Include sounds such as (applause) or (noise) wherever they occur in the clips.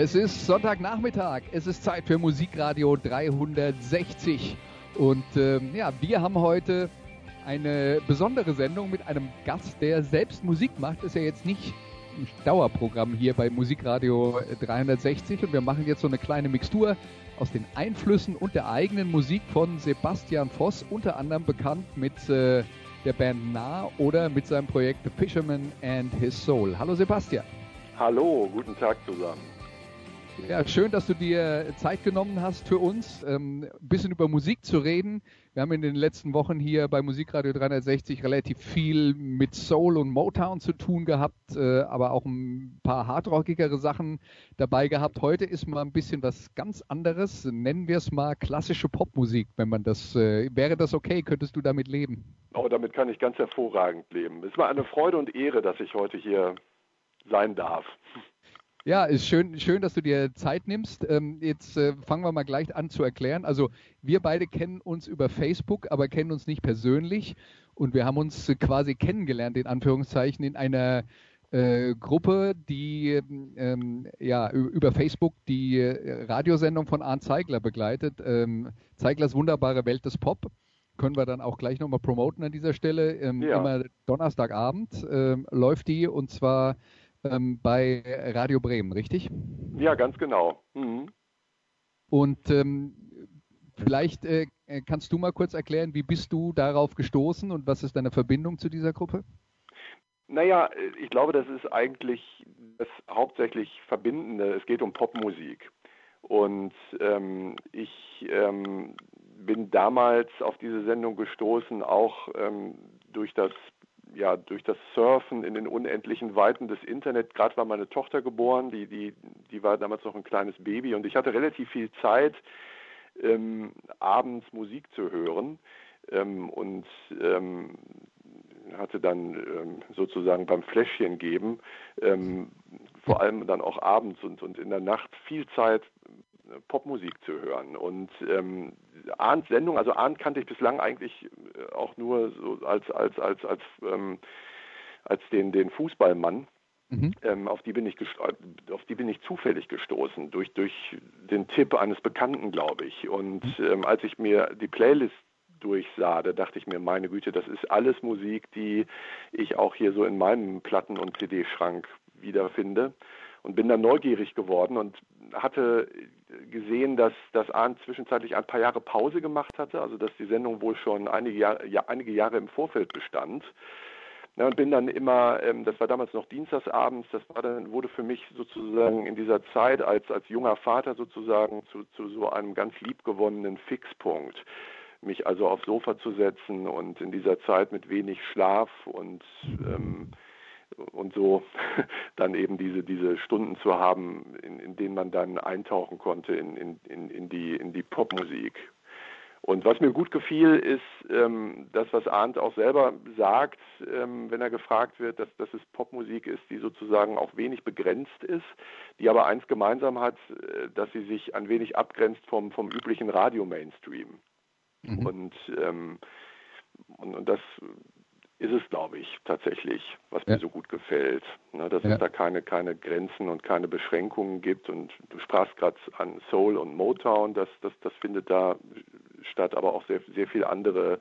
Es ist Sonntagnachmittag. Es ist Zeit für Musikradio 360. Und ähm, ja, wir haben heute eine besondere Sendung mit einem Gast, der selbst Musik macht. Ist ja jetzt nicht ein Dauerprogramm hier bei Musikradio 360. Und wir machen jetzt so eine kleine Mixtur aus den Einflüssen und der eigenen Musik von Sebastian Voss, unter anderem bekannt mit äh, der Band Nah oder mit seinem Projekt The Fisherman and His Soul. Hallo Sebastian. Hallo, guten Tag zusammen. Ja, schön, dass du dir Zeit genommen hast für uns, ähm, ein bisschen über Musik zu reden. Wir haben in den letzten Wochen hier bei Musikradio 360 relativ viel mit Soul und Motown zu tun gehabt, äh, aber auch ein paar hardrockigere Sachen dabei gehabt. Heute ist mal ein bisschen was ganz anderes. Nennen wir es mal klassische Popmusik, wenn man das, äh, wäre das okay? Könntest du damit leben? Oh, damit kann ich ganz hervorragend leben. Es war eine Freude und Ehre, dass ich heute hier sein darf. Ja, ist schön, schön, dass du dir Zeit nimmst. Ähm, jetzt äh, fangen wir mal gleich an zu erklären. Also wir beide kennen uns über Facebook, aber kennen uns nicht persönlich. Und wir haben uns quasi kennengelernt, in Anführungszeichen, in einer äh, Gruppe, die ähm, ja über Facebook die äh, Radiosendung von Arndt Zeigler begleitet. Ähm, Zeiglers wunderbare Welt des Pop. Können wir dann auch gleich nochmal promoten an dieser Stelle. Ähm, ja. Immer Donnerstagabend ähm, läuft die und zwar ähm, bei Radio Bremen, richtig? Ja, ganz genau. Mhm. Und ähm, vielleicht äh, kannst du mal kurz erklären, wie bist du darauf gestoßen und was ist deine Verbindung zu dieser Gruppe? Naja, ich glaube, das ist eigentlich das hauptsächlich Verbindende. Es geht um Popmusik. Und ähm, ich ähm, bin damals auf diese Sendung gestoßen, auch ähm, durch das ja, durch das Surfen in den unendlichen Weiten des Internet, gerade war meine Tochter geboren, die, die, die war damals noch ein kleines Baby und ich hatte relativ viel Zeit, ähm, abends Musik zu hören ähm, und ähm, hatte dann ähm, sozusagen beim Fläschchen geben, ähm, vor allem dann auch abends und, und in der Nacht viel Zeit Popmusik zu hören. Und ähm, Arndts Sendung, also Arndt kannte ich bislang eigentlich äh, auch nur so als als als als ähm, als den den Fußballmann. Mhm. Ähm, auf die bin ich auf die bin ich zufällig gestoßen durch durch den Tipp eines Bekannten, glaube ich. Und mhm. ähm, als ich mir die Playlist durchsah, da dachte ich mir, meine Güte, das ist alles Musik, die ich auch hier so in meinem Platten- und CD-Schrank wiederfinde und bin dann neugierig geworden und hatte gesehen, dass, dass Arndt zwischenzeitlich ein paar Jahre Pause gemacht hatte, also dass die Sendung wohl schon einige Jahre, ja, einige Jahre im Vorfeld bestand. Ja, und bin dann immer, ähm, das war damals noch dienstagsabends, das war dann, wurde für mich sozusagen in dieser Zeit als, als junger Vater sozusagen zu, zu so einem ganz liebgewonnenen Fixpunkt mich also aufs Sofa zu setzen und in dieser Zeit mit wenig Schlaf und ähm, und so (laughs) dann eben diese, diese Stunden zu haben, in, in denen man dann eintauchen konnte in, in, in, die, in die Popmusik. Und was mir gut gefiel, ist ähm, das, was Arndt auch selber sagt, ähm, wenn er gefragt wird, dass, dass es Popmusik ist, die sozusagen auch wenig begrenzt ist, die aber eins gemeinsam hat, äh, dass sie sich ein wenig abgrenzt vom, vom üblichen Radio-Mainstream. Mhm. Und, ähm, und, und das ist es, glaube ich, tatsächlich, was ja. mir so gut gefällt. Ne, dass ja. es da keine, keine Grenzen und keine Beschränkungen gibt. Und du sprachst gerade an Soul und Motown, das, das, das findet da statt, aber auch sehr, sehr viel andere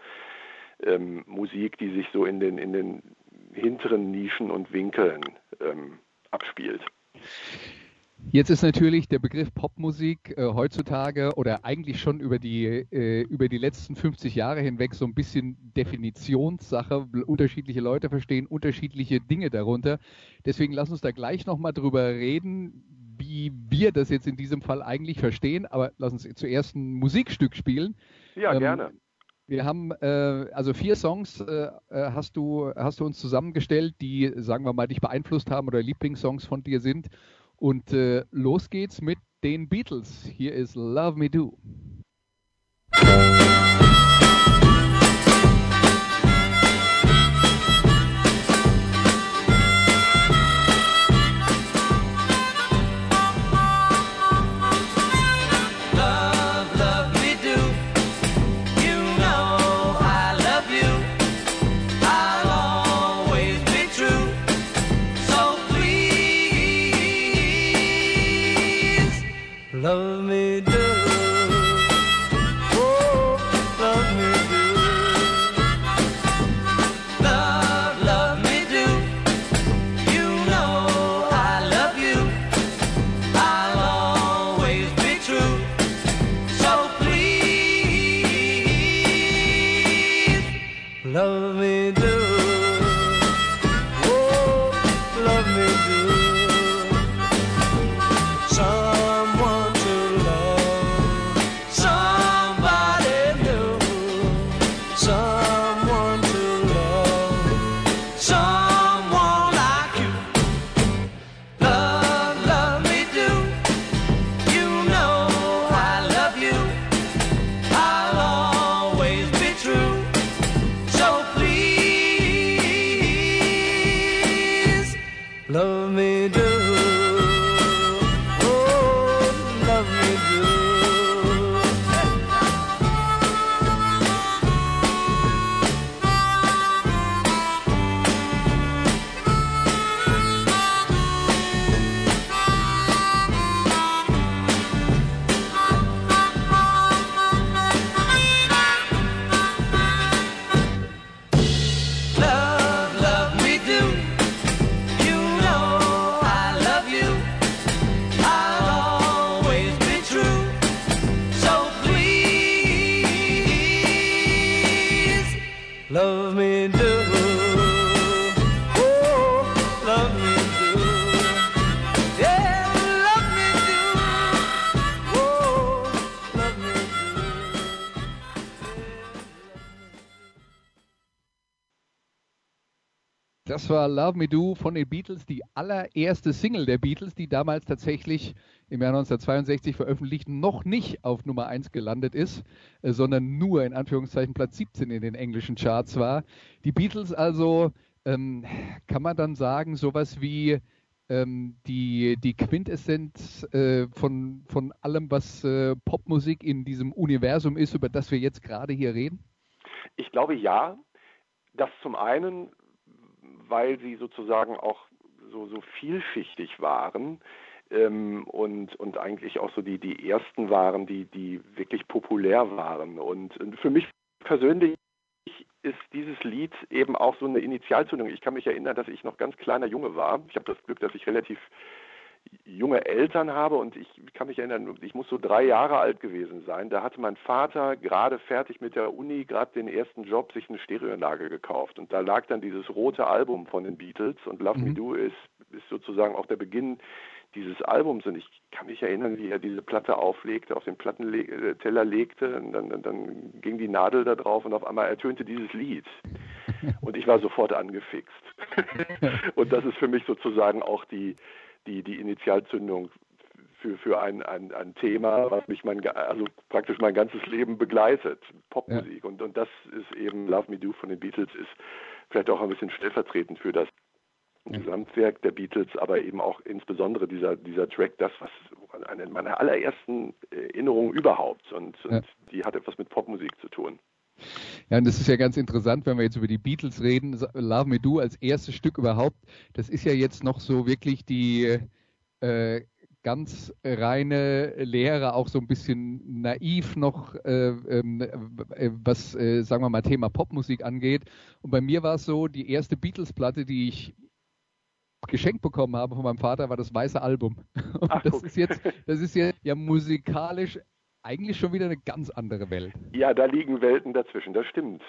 ähm, Musik, die sich so in den, in den hinteren Nischen und Winkeln ähm, abspielt. Jetzt ist natürlich der Begriff Popmusik äh, heutzutage oder eigentlich schon über die, äh, über die letzten 50 Jahre hinweg so ein bisschen Definitionssache. Unterschiedliche Leute verstehen unterschiedliche Dinge darunter. Deswegen lass uns da gleich nochmal drüber reden, wie wir das jetzt in diesem Fall eigentlich verstehen. Aber lass uns zuerst ein Musikstück spielen. Ja, ähm, gerne. Wir haben äh, also vier Songs äh, äh, hast du hast du uns zusammengestellt, die sagen wir mal dich beeinflusst haben oder Lieblingssongs von dir sind. Und äh, los geht's mit den Beatles. Hier ist Love Me Do. War Love Me Do von den Beatles, die allererste Single der Beatles, die damals tatsächlich im Jahr 1962 veröffentlicht noch nicht auf Nummer 1 gelandet ist, äh, sondern nur in Anführungszeichen Platz 17 in den englischen Charts war. Die Beatles also, ähm, kann man dann sagen, sowas wie ähm, die, die Quintessenz äh, von, von allem, was äh, Popmusik in diesem Universum ist, über das wir jetzt gerade hier reden? Ich glaube ja. Das zum einen, weil sie sozusagen auch so, so vielschichtig waren ähm, und, und eigentlich auch so die, die ersten waren, die, die wirklich populär waren. Und für mich persönlich ist dieses Lied eben auch so eine Initialzündung. Ich kann mich erinnern, dass ich noch ganz kleiner Junge war. Ich habe das Glück, dass ich relativ junge Eltern habe und ich kann mich erinnern, ich muss so drei Jahre alt gewesen sein. Da hatte mein Vater gerade fertig mit der Uni, gerade den ersten Job, sich eine Stereoanlage gekauft und da lag dann dieses rote Album von den Beatles und Love mhm. Me Do ist, ist sozusagen auch der Beginn dieses Albums und ich kann mich erinnern, wie er diese Platte auflegte, auf den Plattenteller legte und dann, dann ging die Nadel da drauf und auf einmal ertönte dieses Lied (laughs) und ich war sofort angefixt. (laughs) und das ist für mich sozusagen auch die die, die Initialzündung für, für ein, ein, ein Thema, was mich mein, also praktisch mein ganzes Leben begleitet, Popmusik. Ja. Und, und das ist eben Love Me Do von den Beatles, ist vielleicht auch ein bisschen stellvertretend für das ja. Gesamtwerk der Beatles, aber eben auch insbesondere dieser, dieser Track, das, was eine meiner allerersten Erinnerungen überhaupt. Und, und die hat etwas mit Popmusik zu tun. Ja, und das ist ja ganz interessant, wenn wir jetzt über die Beatles reden. Love Me Do als erstes Stück überhaupt, das ist ja jetzt noch so wirklich die äh, ganz reine Lehre, auch so ein bisschen naiv noch, äh, ähm, äh, was, äh, sagen wir mal, Thema Popmusik angeht. Und bei mir war es so, die erste Beatles-Platte, die ich geschenkt bekommen habe von meinem Vater, war das weiße Album. (laughs) Und Ach, das ist jetzt, das ist jetzt ja musikalisch eigentlich schon wieder eine ganz andere Welt. Ja, da liegen Welten dazwischen, das stimmt.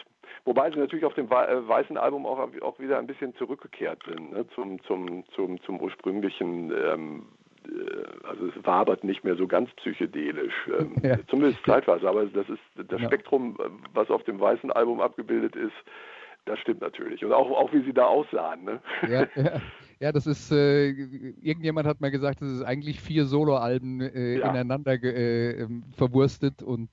Wobei sie natürlich auf dem äh, weißen Album auch, auch wieder ein bisschen zurückgekehrt sind, ne? zum, zum, zum, zum ursprünglichen, ähm, äh, also es wabert nicht mehr so ganz psychedelisch, ähm, (laughs) ja. zumindest zeitweise, aber das ist das ja. Spektrum, äh, was auf dem weißen Album abgebildet ist, das stimmt natürlich. Und auch, auch wie sie da aussahen. Ne? Ja, (laughs) ja. Ja, das ist, äh, irgendjemand hat mal gesagt, das ist eigentlich vier Soloalben äh, ja. ineinander äh, ähm, verwurstet und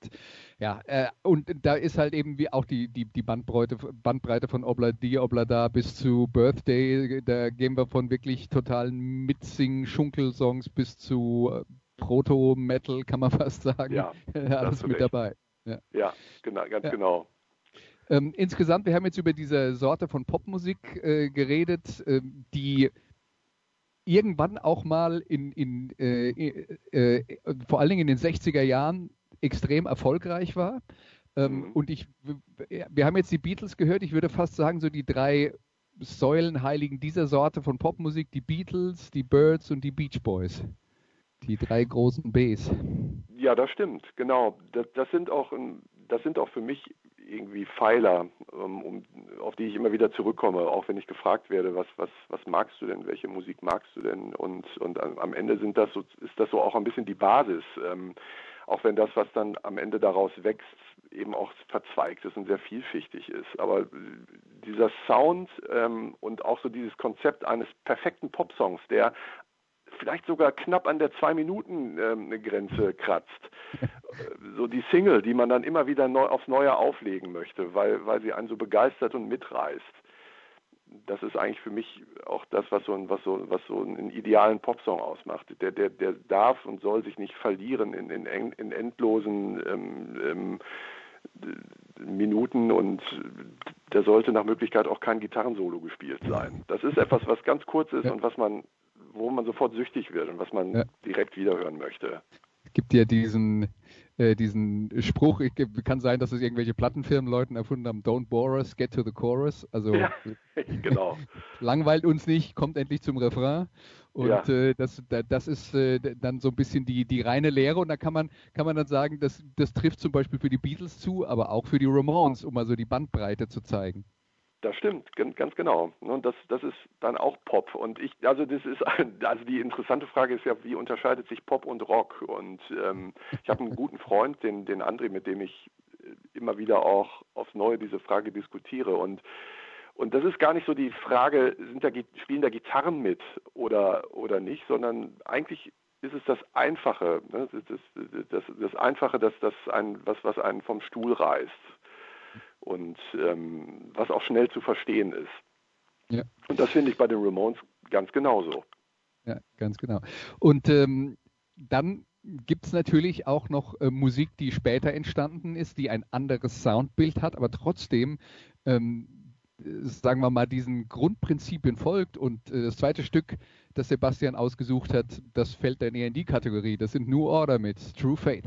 ja, äh, und da ist halt eben wie auch die, die, die Bandbreite, Bandbreite von Obla Di Obla da bis zu Birthday, da gehen wir von wirklich totalen Mitsing-Schunkel-Songs bis zu äh, Proto-Metal, kann man (laughs) fast sagen. Ja, (laughs) alles mit dabei. Ja, ja genau, ganz ja. genau. Ähm, insgesamt, wir haben jetzt über diese Sorte von Popmusik äh, geredet, äh, die irgendwann auch mal in, in äh, äh, vor allen Dingen in den 60er Jahren extrem erfolgreich war. Ähm, mhm. Und ich, wir haben jetzt die Beatles gehört, ich würde fast sagen, so die drei Säulenheiligen dieser Sorte von Popmusik, die Beatles, die Birds und die Beach Boys. Die drei großen Bs. Ja, das stimmt, genau. Das, das sind auch, das sind auch für mich irgendwie Pfeiler, ähm, um, auf die ich immer wieder zurückkomme, auch wenn ich gefragt werde, was, was, was magst du denn, welche Musik magst du denn? Und, und am Ende sind das so, ist das so auch ein bisschen die Basis, ähm, auch wenn das, was dann am Ende daraus wächst, eben auch verzweigt ist und sehr vielschichtig ist. Aber dieser Sound ähm, und auch so dieses Konzept eines perfekten Popsongs, der vielleicht sogar knapp an der Zwei-Minuten-Grenze ähm, kratzt. so die Single, die man dann immer wieder neu, aufs Neue auflegen möchte, weil, weil sie einen so begeistert und mitreißt. Das ist eigentlich für mich auch das, was so, ein, was so, was so einen idealen Popsong ausmacht. Der, der, der darf und soll sich nicht verlieren in, in, in endlosen ähm, ähm, Minuten und da sollte nach Möglichkeit auch kein Gitarrensolo gespielt sein. Das ist etwas, was ganz kurz ist ja. und was man wo man sofort süchtig wird und was man ja. direkt wiederhören möchte. Es gibt ja diesen, äh, diesen Spruch, ich, kann sein, dass es irgendwelche Plattenfirmenleuten erfunden haben, don't bore us, get to the chorus. Also ja, (laughs) genau. (laughs) langweilt uns nicht, kommt endlich zum Refrain. Und ja. äh, das, das ist äh, dann so ein bisschen die, die reine Lehre. Und da kann man, kann man dann sagen, das, das trifft zum Beispiel für die Beatles zu, aber auch für die Ramones, um also die Bandbreite zu zeigen. Das stimmt, ganz genau. Und das, das ist dann auch Pop. Und ich, also das ist, also die interessante Frage ist ja, wie unterscheidet sich Pop und Rock? Und ähm, ich habe einen (laughs) guten Freund, den, den André, mit dem ich immer wieder auch aufs Neue diese Frage diskutiere. Und Und das ist gar nicht so die Frage, sind da, spielen da Gitarren mit oder, oder nicht, sondern eigentlich ist es das Einfache, ne? das, das, das, Einfache, dass das ein, was, was einen vom Stuhl reißt und ähm, was auch schnell zu verstehen ist. Ja. Und das finde ich bei den Ramones ganz genauso. Ja, ganz genau. Und ähm, dann gibt es natürlich auch noch äh, Musik, die später entstanden ist, die ein anderes Soundbild hat, aber trotzdem ähm, sagen wir mal, diesen Grundprinzipien folgt. Und äh, das zweite Stück, das Sebastian ausgesucht hat, das fällt dann eher in die Kategorie. Das sind New Order mit True Faith.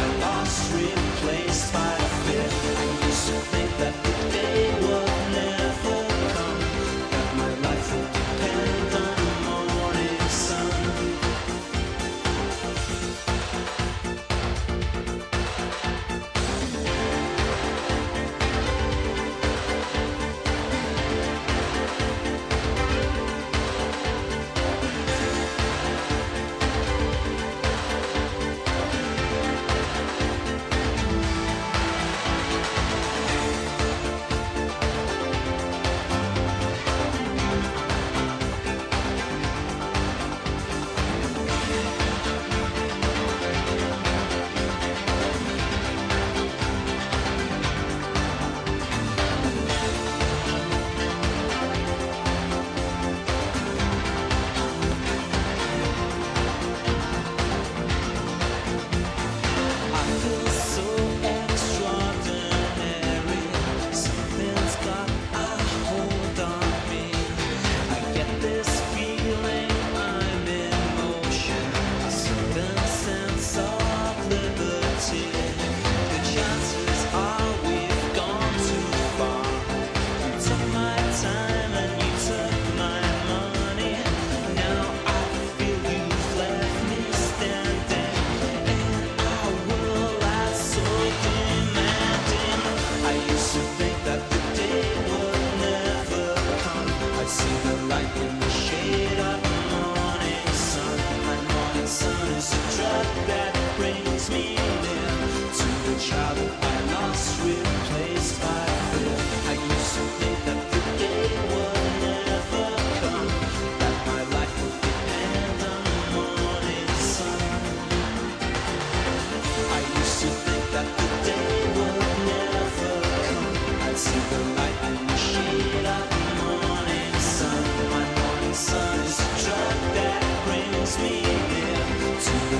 I lost replaced by a fifth. Used to think that the day.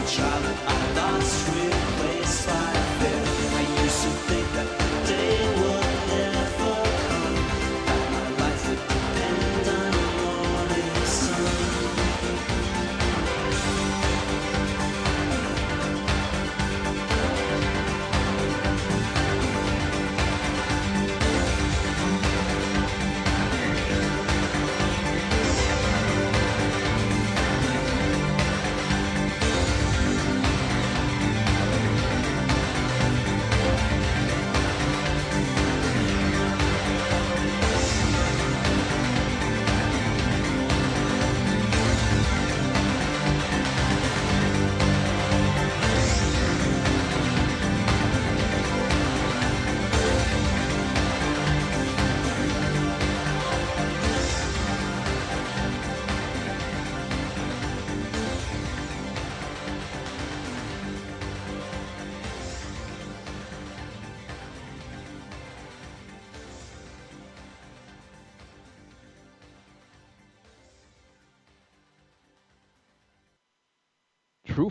child I lost.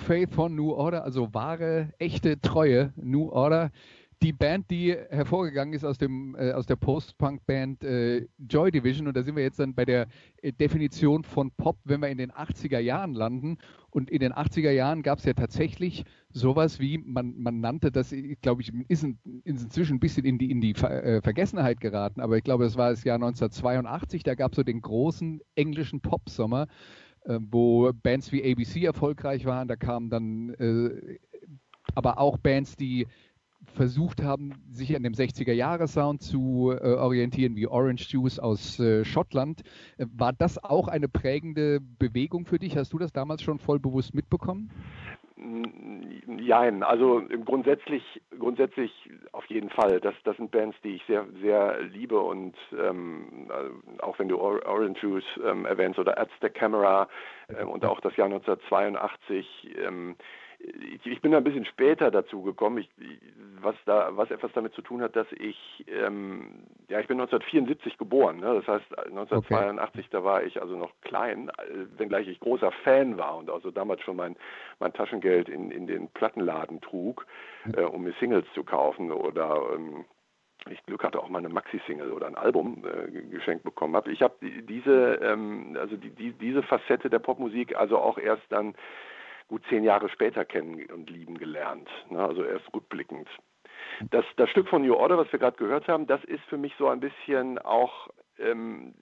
Faith von New Order, also wahre, echte, treue New Order die Band, die hervorgegangen ist aus, dem, äh, aus der Post-Punk-Band äh, Joy Division. Und da sind wir jetzt dann bei der äh, Definition von Pop, wenn wir in den 80er Jahren landen. Und in den 80er Jahren gab es ja tatsächlich sowas wie, man, man nannte das, glaube ich, ist, in, ist, inzwischen ein bisschen in die, in die Ver, äh, Vergessenheit geraten. Aber ich glaube, das war das Jahr 1982. Da gab es so den großen englischen Pop-Sommer äh, wo Bands wie ABC erfolgreich waren. Da kamen dann äh, aber auch Bands, die versucht haben, sich an dem 60er-Jahre-Sound zu äh, orientieren, wie Orange Juice aus äh, Schottland. Äh, war das auch eine prägende Bewegung für dich? Hast du das damals schon voll bewusst mitbekommen? Nein, also grundsätzlich, grundsätzlich auf jeden Fall. Das, das sind Bands, die ich sehr, sehr liebe und ähm, auch wenn du Orange Juice ähm, erwähnst oder At the Camera äh, und auch das Jahr 1982, ähm, ich, ich bin da ein bisschen später dazu gekommen, ich, was da, was etwas damit zu tun hat, dass ich, ähm, ja, ich bin 1974 geboren, ne? das heißt 1982, okay. da war ich also noch klein, äh, wenngleich ich großer Fan war und also damals schon mein, mein Taschengeld in, in den Plattenladen trug, hm. äh, um mir Singles zu kaufen oder ähm, ich Glück hatte, auch mal eine Maxi-Single oder ein Album äh, geschenkt bekommen habe. Ich habe diese, ähm, also die, die, diese Facette der Popmusik also auch erst dann gut zehn Jahre später kennen und lieben gelernt. Ne? Also erst rückblickend. Das, das Stück von New Order, was wir gerade gehört haben, das ist für mich so ein bisschen auch, ähm,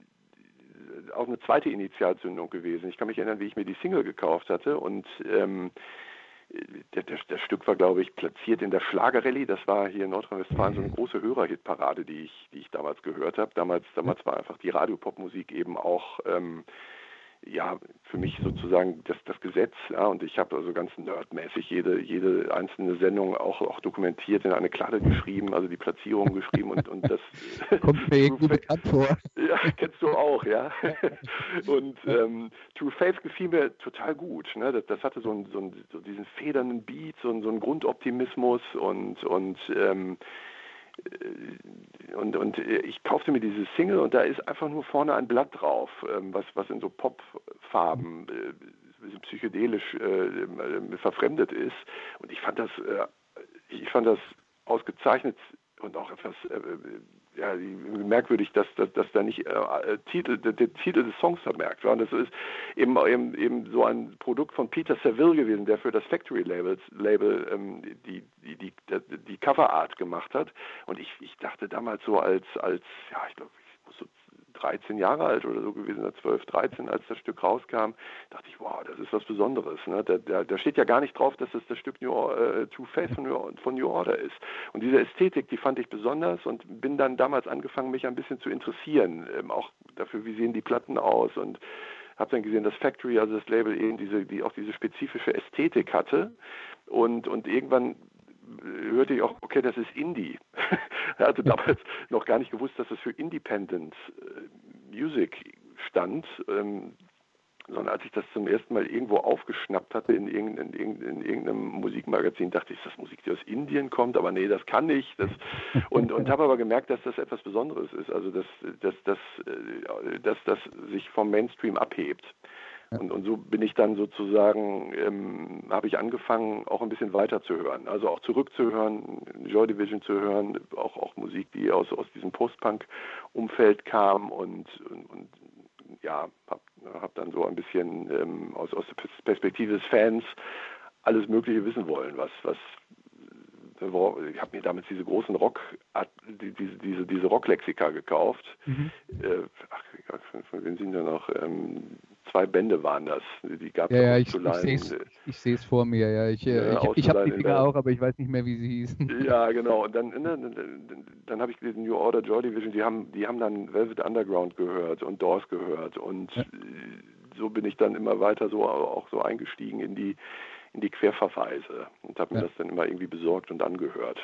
auch eine zweite Initialzündung gewesen. Ich kann mich erinnern, wie ich mir die Single gekauft hatte und ähm, das Stück war, glaube ich, platziert in der Schlagerrallye. Das war hier in Nordrhein-Westfalen so eine große Hörerhitparade, die ich, die ich damals gehört habe. Damals, damals war einfach die Radiopopmusik eben auch ähm, ja, für mich sozusagen das, das Gesetz. Ja, und ich habe also ganz nerdmäßig jede, jede einzelne Sendung auch, auch dokumentiert in eine Kladde geschrieben, also die Platzierung geschrieben und, und das. (laughs) Kommt mir irgendwie bekannt vor. (laughs) Ja, kennst du auch, ja. (laughs) und ähm, True Faith gefiel mir total gut. Ne? Das, das hatte so, ein, so, ein, so diesen federnden Beat, so, ein, so einen Grundoptimismus und, und ähm, äh, und, und ich kaufte mir diese Single und da ist einfach nur vorne ein Blatt drauf, ähm, was, was in so Popfarben, äh, psychedelisch äh, verfremdet ist. Und ich fand das, äh, ich fand das ausgezeichnet und auch etwas äh, ja, merkwürdig, dass, dass, dass da nicht äh, äh, Titel, der, der, Titel des Songs vermerkt war. Und das ist eben, eben, eben so ein Produkt von Peter Saville gewesen, der für das Factory Labels, Label ähm, die, die, die, die Coverart gemacht hat. Und ich, ich dachte damals so als, als ja, ich glaube, 13 Jahre alt oder so gewesen, 12, 13, als das Stück rauskam, dachte ich, wow, das ist was Besonderes. Ne? Da, da, da steht ja gar nicht drauf, dass es das Stück New, äh, True Faith von New, von New Order ist. Und diese Ästhetik, die fand ich besonders und bin dann damals angefangen, mich ein bisschen zu interessieren, ähm, auch dafür, wie sehen die Platten aus und habe dann gesehen, dass Factory, also das Label eben diese, die auch diese spezifische Ästhetik hatte und und irgendwann hörte ich auch, okay, das ist Indie. (laughs) er hatte damals noch gar nicht gewusst, dass es für Independent äh, Music stand. Ähm, sondern als ich das zum ersten Mal irgendwo aufgeschnappt hatte in, irgendein, in, in irgendeinem Musikmagazin, dachte ich, ist das Musik, die aus Indien kommt, aber nee, das kann nicht. Das, (laughs) und und habe aber gemerkt, dass das etwas Besonderes ist, also dass, dass, dass, äh, dass das sich vom Mainstream abhebt. Und, und so bin ich dann sozusagen, ähm, habe ich angefangen, auch ein bisschen weiter zu hören. Also auch zurückzuhören, Joy Division zu hören, auch, auch Musik, die aus, aus diesem Post-Punk-Umfeld kam und, und, und ja, habe hab dann so ein bisschen ähm, aus, aus der Perspektive des Fans alles Mögliche wissen wollen, was, was, ich habe mir damals diese großen Rock, diese, diese, diese Rocklexika gekauft. Mhm. Äh, ach, von, wem sind da noch? Ähm, zwei Bände waren das. Die gab es ja, ja, ich, ich sehe es vor mir. Ja. Ich, äh, ja, ich, ich habe die Dinger auch, aber ich weiß nicht mehr, wie sie hießen. (laughs) Ja, genau. Und dann, ne, dann, dann habe ich gelesen, New Order, Joy Division, die haben, die haben dann Velvet Underground gehört und Doors gehört. Und ja. so bin ich dann immer weiter so auch so eingestiegen in die in die Querverweise und habe mir das dann immer irgendwie besorgt und angehört.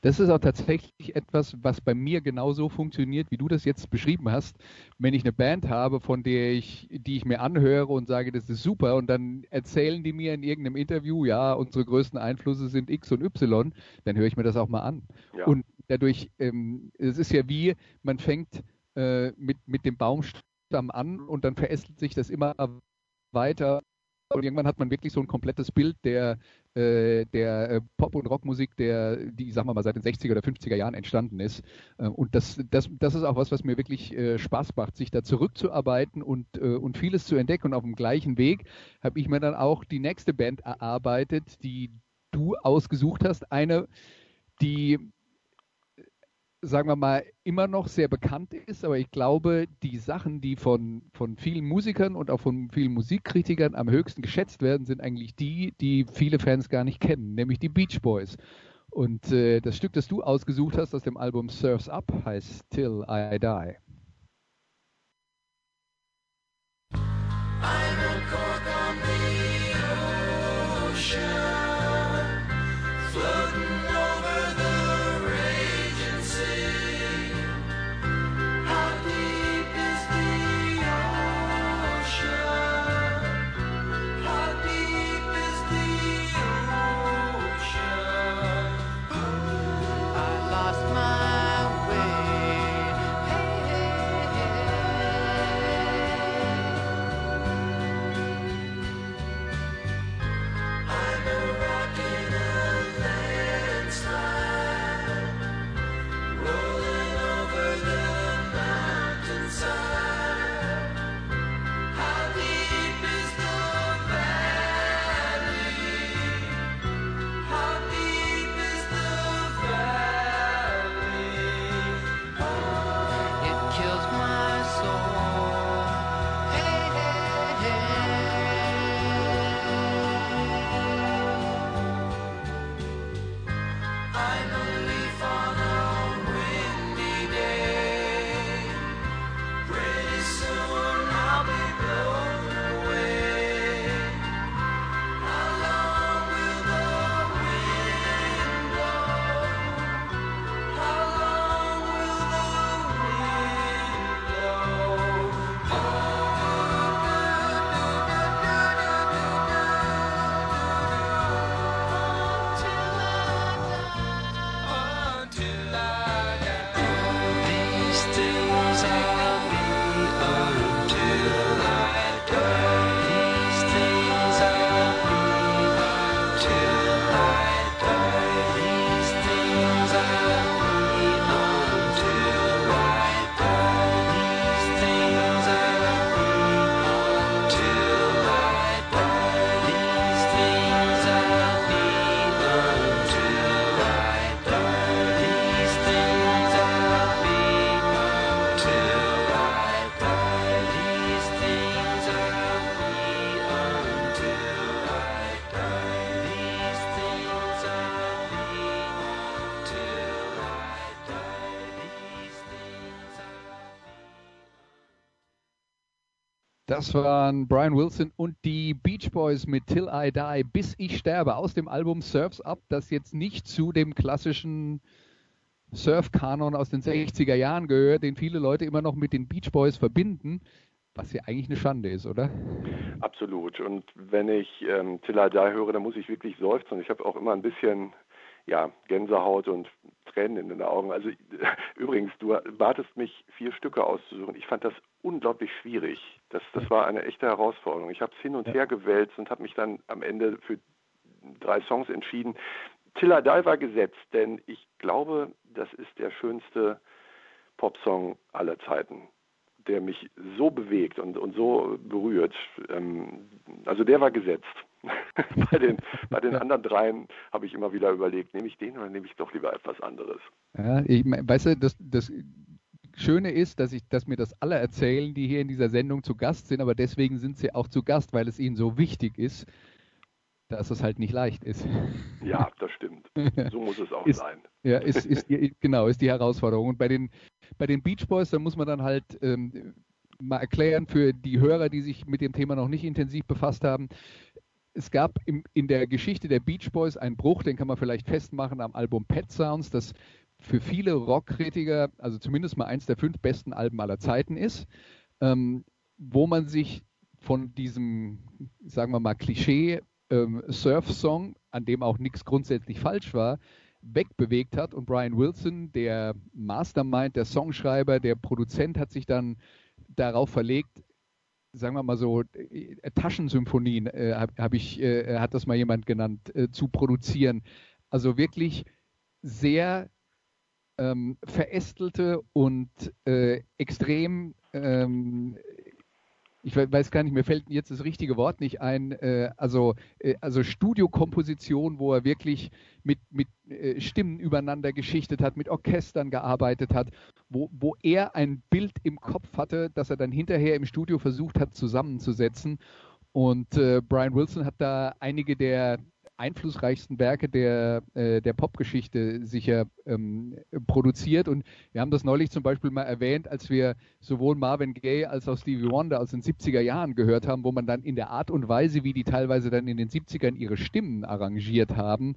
Das ist auch tatsächlich etwas, was bei mir genauso funktioniert, wie du das jetzt beschrieben hast. Wenn ich eine Band habe, von der ich, die ich mir anhöre und sage, das ist super, und dann erzählen die mir in irgendeinem Interview, ja, unsere größten Einflüsse sind X und Y, dann höre ich mir das auch mal an. Ja. Und dadurch, ähm, es ist ja wie, man fängt äh, mit, mit dem Baumstamm an und dann verästelt sich das immer weiter und irgendwann hat man wirklich so ein komplettes Bild der, äh, der äh, Pop- und Rockmusik, der, die, sagen wir mal, seit den 60er oder 50er Jahren entstanden ist. Äh, und das, das, das ist auch was, was mir wirklich Spaß macht, sich da zurückzuarbeiten und, und vieles zu entdecken. Und auf dem gleichen Weg habe ich mir dann auch die nächste Band erarbeitet, die du ausgesucht hast. Eine, die sagen wir mal, immer noch sehr bekannt ist, aber ich glaube, die Sachen, die von, von vielen Musikern und auch von vielen Musikkritikern am höchsten geschätzt werden, sind eigentlich die, die viele Fans gar nicht kennen, nämlich die Beach Boys. Und äh, das Stück, das du ausgesucht hast aus dem Album Surfs Up, heißt Till I Die. Das waren Brian Wilson und die Beach Boys mit Till I Die, bis ich sterbe, aus dem Album Surfs Up, das jetzt nicht zu dem klassischen Surf-Kanon aus den 60er Jahren gehört, den viele Leute immer noch mit den Beach Boys verbinden, was ja eigentlich eine Schande ist, oder? Absolut. Und wenn ich ähm, Till I Die höre, dann muss ich wirklich seufzen. Ich habe auch immer ein bisschen ja, Gänsehaut und Tränen in den Augen. Also (laughs) übrigens, du batest mich, vier Stücke auszusuchen. Ich fand das unglaublich schwierig. Das, das war eine echte Herausforderung. Ich habe es hin und ja. her gewälzt und habe mich dann am Ende für drei Songs entschieden. Tilla Die war gesetzt, denn ich glaube, das ist der schönste Popsong aller Zeiten der mich so bewegt und, und so berührt. Ähm, also der war gesetzt. (laughs) bei, den, bei den anderen dreien habe ich immer wieder überlegt, nehme ich den oder nehme ich doch lieber etwas anderes. Ja, ich weißt du, das, das Schöne ist, dass, ich, dass mir das alle erzählen, die hier in dieser Sendung zu Gast sind, aber deswegen sind sie auch zu Gast, weil es ihnen so wichtig ist, dass es halt nicht leicht ist. Ja, das stimmt. (laughs) So muss es auch ist, sein. Ja, ist, ist genau, ist die Herausforderung. Und bei den, bei den Beach Boys, da muss man dann halt ähm, mal erklären für die Hörer, die sich mit dem Thema noch nicht intensiv befasst haben. Es gab im, in der Geschichte der Beach Boys einen Bruch, den kann man vielleicht festmachen am Album Pet Sounds, das für viele Rockkritiker, also zumindest mal eins der fünf besten Alben aller Zeiten ist, ähm, wo man sich von diesem, sagen wir mal, Klischee ähm, Surf-Song, an dem auch nichts grundsätzlich falsch war, wegbewegt hat. Und Brian Wilson, der Mastermind, der Songschreiber, der Produzent, hat sich dann darauf verlegt, sagen wir mal so, äh, Taschensymphonien, äh, hab ich, äh, hat das mal jemand genannt, äh, zu produzieren. Also wirklich sehr ähm, verästelte und äh, extrem ähm, ich weiß gar nicht, mir fällt jetzt das richtige Wort nicht ein, äh, also, äh, also Studiokomposition, wo er wirklich mit, mit äh, Stimmen übereinander geschichtet hat, mit Orchestern gearbeitet hat, wo, wo er ein Bild im Kopf hatte, das er dann hinterher im Studio versucht hat zusammenzusetzen. Und äh, Brian Wilson hat da einige der einflussreichsten Werke der, äh, der Popgeschichte sicher ähm, produziert. Und wir haben das neulich zum Beispiel mal erwähnt, als wir sowohl Marvin Gaye als auch Stevie Wonder aus den 70er Jahren gehört haben, wo man dann in der Art und Weise, wie die teilweise dann in den 70ern ihre Stimmen arrangiert haben,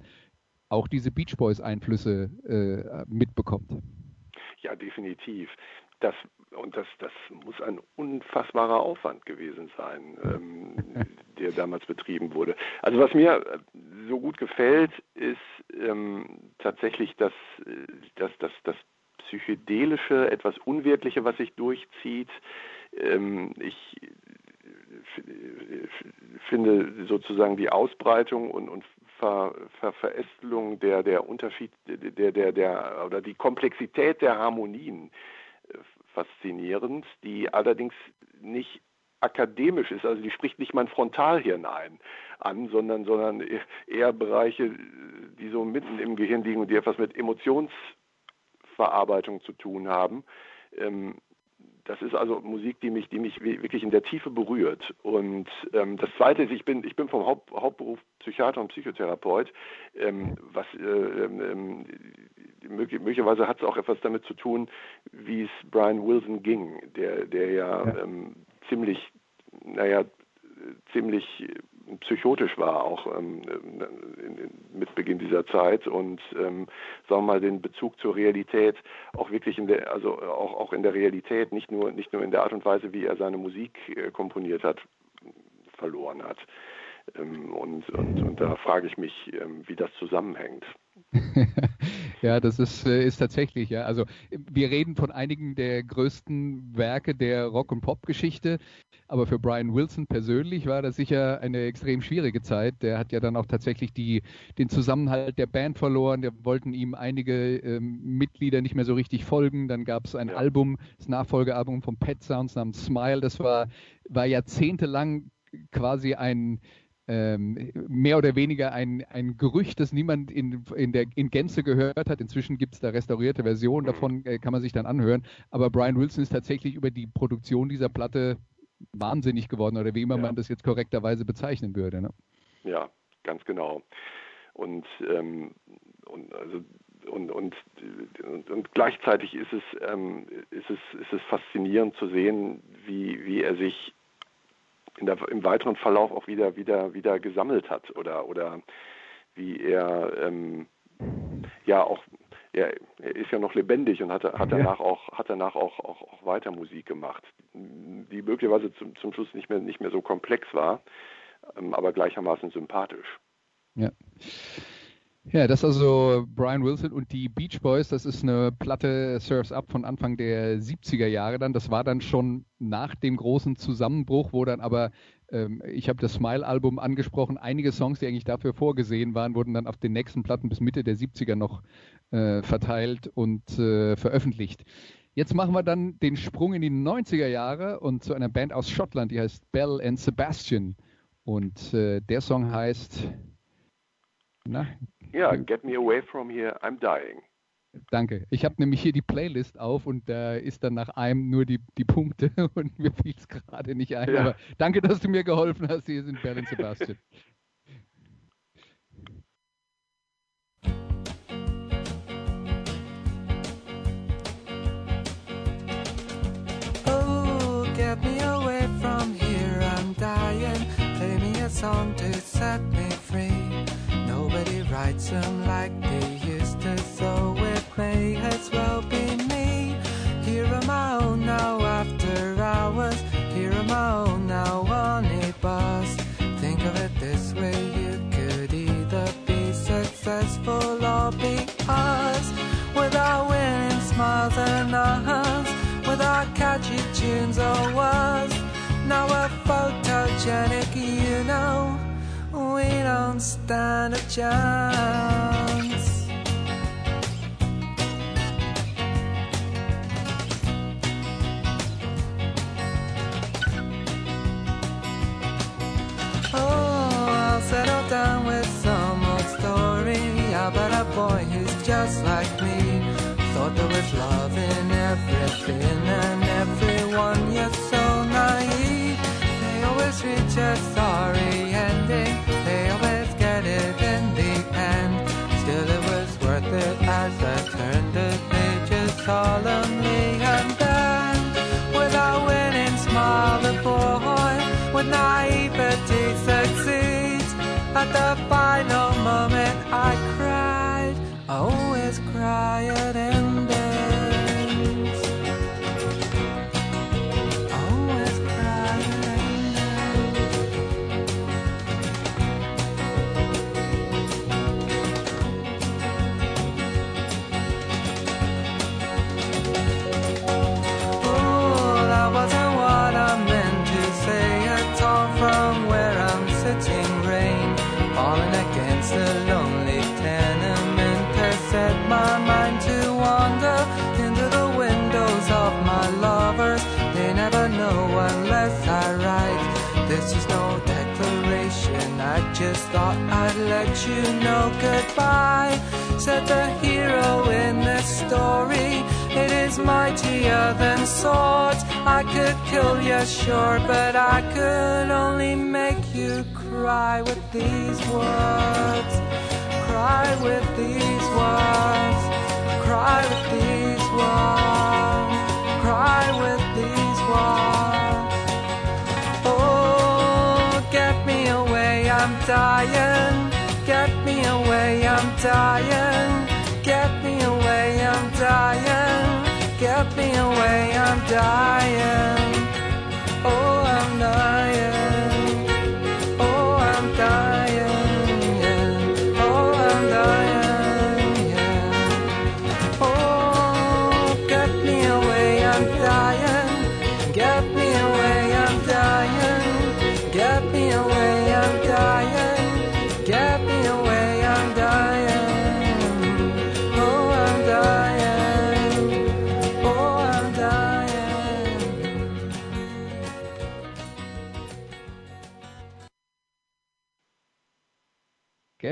auch diese Beach Boys Einflüsse äh, mitbekommt. Ja, definitiv. Das, und das, das muss ein unfassbarer Aufwand gewesen sein, ähm, (laughs) der damals betrieben wurde. Also was mir äh, so gut gefällt, ist ähm, tatsächlich das, äh, das, das, das psychedelische, etwas Unwirkliche, was sich durchzieht. Ähm, ich finde sozusagen die Ausbreitung und, und Ver, Ver, Verästelung der, der Unterschied, der, der, der, oder die Komplexität der Harmonien faszinierend, die allerdings nicht akademisch ist, also die spricht nicht mein Frontalhirn ein an, sondern, sondern eher Bereiche, die so mitten im Gehirn liegen und die etwas mit Emotionsverarbeitung zu tun haben. Ähm, das ist also Musik, die mich, die mich wirklich in der Tiefe berührt. Und ähm, das Zweite ist, ich bin, ich bin vom Haupt, Hauptberuf Psychiater und Psychotherapeut, ähm, was äh, ähm, möglicherweise hat es auch etwas damit zu tun, wie es Brian Wilson ging, der, der ja, ja. Ähm, ziemlich, naja, ziemlich psychotisch war, auch ähm, mit Beginn dieser Zeit und ähm, sagen wir mal den Bezug zur Realität auch wirklich in der, also auch, auch in der Realität, nicht nur, nicht nur in der Art und Weise, wie er seine Musik äh, komponiert hat, verloren hat. Ähm, und, und, und da frage ich mich, ähm, wie das zusammenhängt. (laughs) ja, das ist, äh, ist tatsächlich, ja. Also wir reden von einigen der größten Werke der Rock- und Pop-Geschichte, aber für Brian Wilson persönlich war das sicher eine extrem schwierige Zeit. Der hat ja dann auch tatsächlich die, den Zusammenhalt der Band verloren. Da wollten ihm einige ähm, Mitglieder nicht mehr so richtig folgen. Dann gab es ein ja. Album, das Nachfolgealbum von Pet Sounds namens Smile. Das war, war jahrzehntelang quasi ein ähm, mehr oder weniger ein, ein Gerücht, das niemand in, in, der, in Gänze gehört hat. Inzwischen gibt es da restaurierte Versionen davon, äh, kann man sich dann anhören. Aber Brian Wilson ist tatsächlich über die Produktion dieser Platte wahnsinnig geworden oder wie immer ja. man das jetzt korrekterweise bezeichnen würde. Ne? Ja, ganz genau. Und, ähm, und, also, und, und, und, und, gleichzeitig ist es, ähm, ist, es, ist es faszinierend zu sehen, wie, wie er sich der, im weiteren Verlauf auch wieder, wieder, wieder gesammelt hat oder, oder wie er ähm, ja auch er, er, ist ja noch lebendig und hat, hat danach auch hat danach auch, auch, auch weiter Musik gemacht, die möglicherweise zum, zum Schluss nicht mehr nicht mehr so komplex war, ähm, aber gleichermaßen sympathisch. Ja. Ja, das ist also Brian Wilson und die Beach Boys. Das ist eine Platte Surfs Up von Anfang der 70er Jahre dann. Das war dann schon nach dem großen Zusammenbruch, wo dann aber, ähm, ich habe das Smile-Album angesprochen, einige Songs, die eigentlich dafür vorgesehen waren, wurden dann auf den nächsten Platten bis Mitte der 70er noch äh, verteilt und äh, veröffentlicht. Jetzt machen wir dann den Sprung in die 90er Jahre und zu einer Band aus Schottland, die heißt Bell and Sebastian. Und äh, der Song heißt na, ja, Get Me Away From Here, I'm Dying. Danke. Ich habe nämlich hier die Playlist auf und da ist dann nach einem nur die, die Punkte (laughs) und mir fiel es gerade nicht ein. Ja. Aber danke, dass du mir geholfen hast. Hier sind Berlin Sebastian. Oh, get me away from here, I'm dying. Play me a song to set me. Writes them like they used to, so it may as well be me. Here am I now after hours. Here am I now on a bus. Think of it this way, you could either be successful or be us. Without winning smiles and hugs, without catchy tunes or words. Now we're photogenic, you know. Don't stand a chance. Oh, I'll settle down with some old story about a boy who's just like me. Thought there was love in everything and everyone, yet so naive. They always reach a sorry solemnly and then, with a winning smile, the boy with naivety succeeds. At the final moment, I cried. I always cry at just thought I'd let you know goodbye. Said the hero in this story. It is mightier than swords. I could kill you, sure, but I could only make you cry with these words. Cry with these words. Cry with these words. Cry with these words. I'm dying. Get me away, I'm dying. Get me away, I'm dying. Get me away, I'm dying. Oh, I'm dying.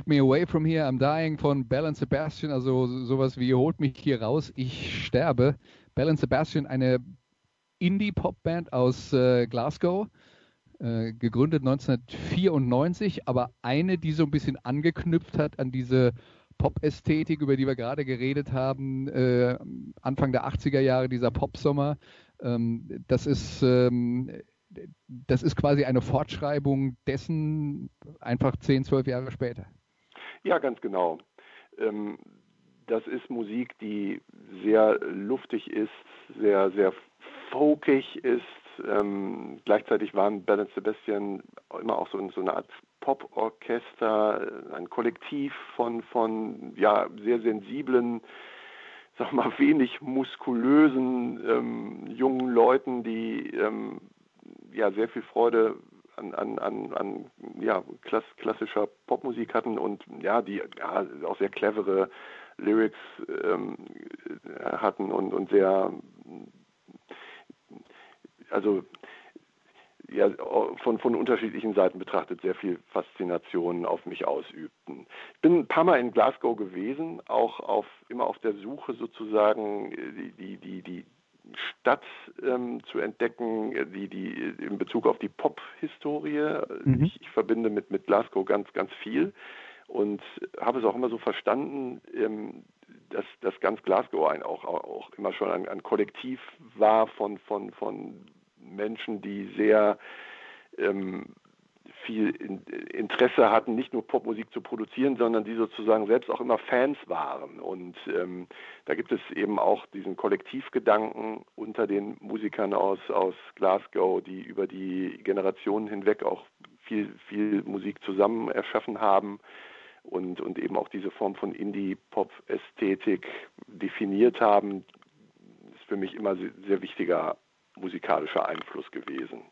Get Me Away From Here, I'm Dying von Bell and Sebastian, also sowas wie holt mich hier raus, ich sterbe. Bell Sebastian, eine Indie-Pop-Band aus äh, Glasgow, äh, gegründet 1994, aber eine, die so ein bisschen angeknüpft hat an diese Pop-Ästhetik, über die wir gerade geredet haben, äh, Anfang der 80er Jahre, dieser Popsommer. Ähm, das ist ähm, das ist quasi eine Fortschreibung dessen einfach 10, 12 Jahre später. Ja, ganz genau. Ähm, das ist Musik, die sehr luftig ist, sehr, sehr folkig ist. Ähm, gleichzeitig waren and Sebastian immer auch so, so eine Art Pop-Orchester, ein Kollektiv von, von ja, sehr sensiblen, sag mal, wenig muskulösen ähm, jungen Leuten, die ähm, ja sehr viel Freude an, an, an, an ja, klass, klassischer Popmusik hatten und ja, die ja, auch sehr clevere Lyrics ähm, hatten und, und sehr also ja, von, von unterschiedlichen Seiten betrachtet sehr viel Faszination auf mich ausübten. Ich bin ein paar Mal in Glasgow gewesen, auch auf, immer auf der Suche sozusagen die, die, die, die Stadt ähm, zu entdecken, die, die in Bezug auf die Pop-Historie. Mhm. Ich, ich, verbinde mit, mit Glasgow ganz, ganz viel und habe es auch immer so verstanden, ähm, dass, dass ganz Glasgow ein, auch, auch immer schon ein, ein Kollektiv war von, von, von Menschen, die sehr ähm, viel in, Interesse hatten, nicht nur Popmusik zu produzieren, sondern die sozusagen selbst auch immer Fans waren. Und ähm, da gibt es eben auch diesen Kollektivgedanken unter den Musikern aus, aus Glasgow, die über die Generationen hinweg auch viel, viel Musik zusammen erschaffen haben und, und eben auch diese Form von Indie-Pop-Ästhetik definiert haben. Ist für mich immer sehr, sehr wichtiger musikalischer Einfluss gewesen.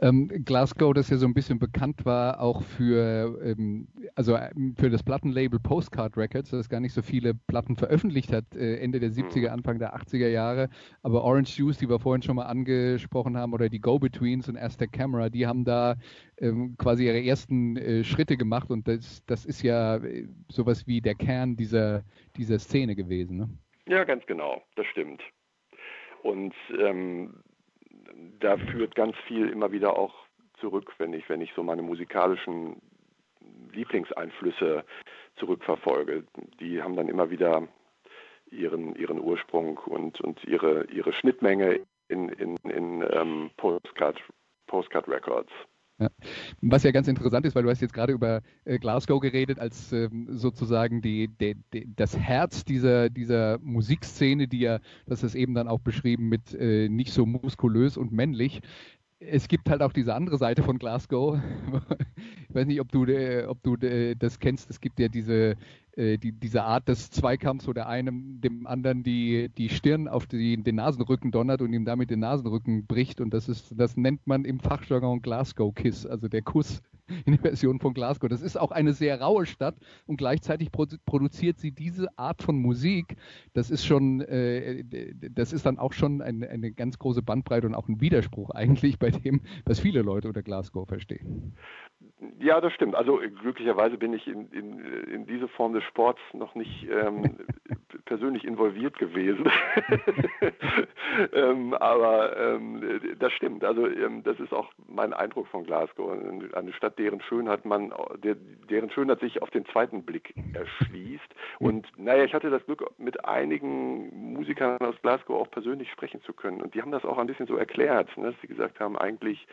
Ähm, Glasgow, das ja so ein bisschen bekannt war, auch für, ähm, also ähm, für das Plattenlabel Postcard Records, das gar nicht so viele Platten veröffentlicht hat, äh, Ende der 70er, mhm. Anfang der 80er Jahre. Aber Orange Juice, die wir vorhin schon mal angesprochen haben, oder die Go-Betweens und Aztec Camera, die haben da ähm, quasi ihre ersten äh, Schritte gemacht und das, das ist ja äh, sowas wie der Kern dieser, dieser Szene gewesen. Ne? Ja, ganz genau, das stimmt. Und ähm, da führt ganz viel immer wieder auch zurück, wenn ich, wenn ich so meine musikalischen Lieblingseinflüsse zurückverfolge. Die haben dann immer wieder ihren, ihren Ursprung und, und ihre, ihre Schnittmenge in, in, in ähm, Postcard, Postcard Records. Ja. Was ja ganz interessant ist, weil du hast jetzt gerade über äh, Glasgow geredet als ähm, sozusagen die, die, die, das Herz dieser, dieser Musikszene, die ja, das ist eben dann auch beschrieben mit äh, nicht so muskulös und männlich es gibt halt auch diese andere Seite von Glasgow. (laughs) ich weiß nicht, ob du, äh, ob du äh, das kennst. Es gibt ja diese, die, diese Art des Zweikampfs, wo der einem dem anderen die, die Stirn auf die, den Nasenrücken donnert und ihm damit den Nasenrücken bricht. Und das ist, das nennt man im Fachjargon Glasgow Kiss, also der Kuss (laughs) in der Version von Glasgow. Das ist auch eine sehr raue Stadt und gleichzeitig produ produziert sie diese Art von Musik. Das ist schon, äh, das ist dann auch schon eine, eine ganz große Bandbreite und auch ein Widerspruch (laughs) eigentlich bei dem, was viele Leute unter Glasgow verstehen. Ja, das stimmt. Also glücklicherweise bin ich in, in, in diese Form des Sports noch nicht ähm, (laughs) persönlich involviert gewesen. (laughs) ähm, aber ähm, das stimmt. Also ähm, das ist auch mein Eindruck von Glasgow. Eine Stadt, deren Schönheit man, der, deren Schönheit sich auf den zweiten Blick erschließt. Und naja, ich hatte das Glück, mit einigen Musikern aus Glasgow auch persönlich sprechen zu können. Und die haben das auch ein bisschen so erklärt, ne, dass sie gesagt haben, eigentlich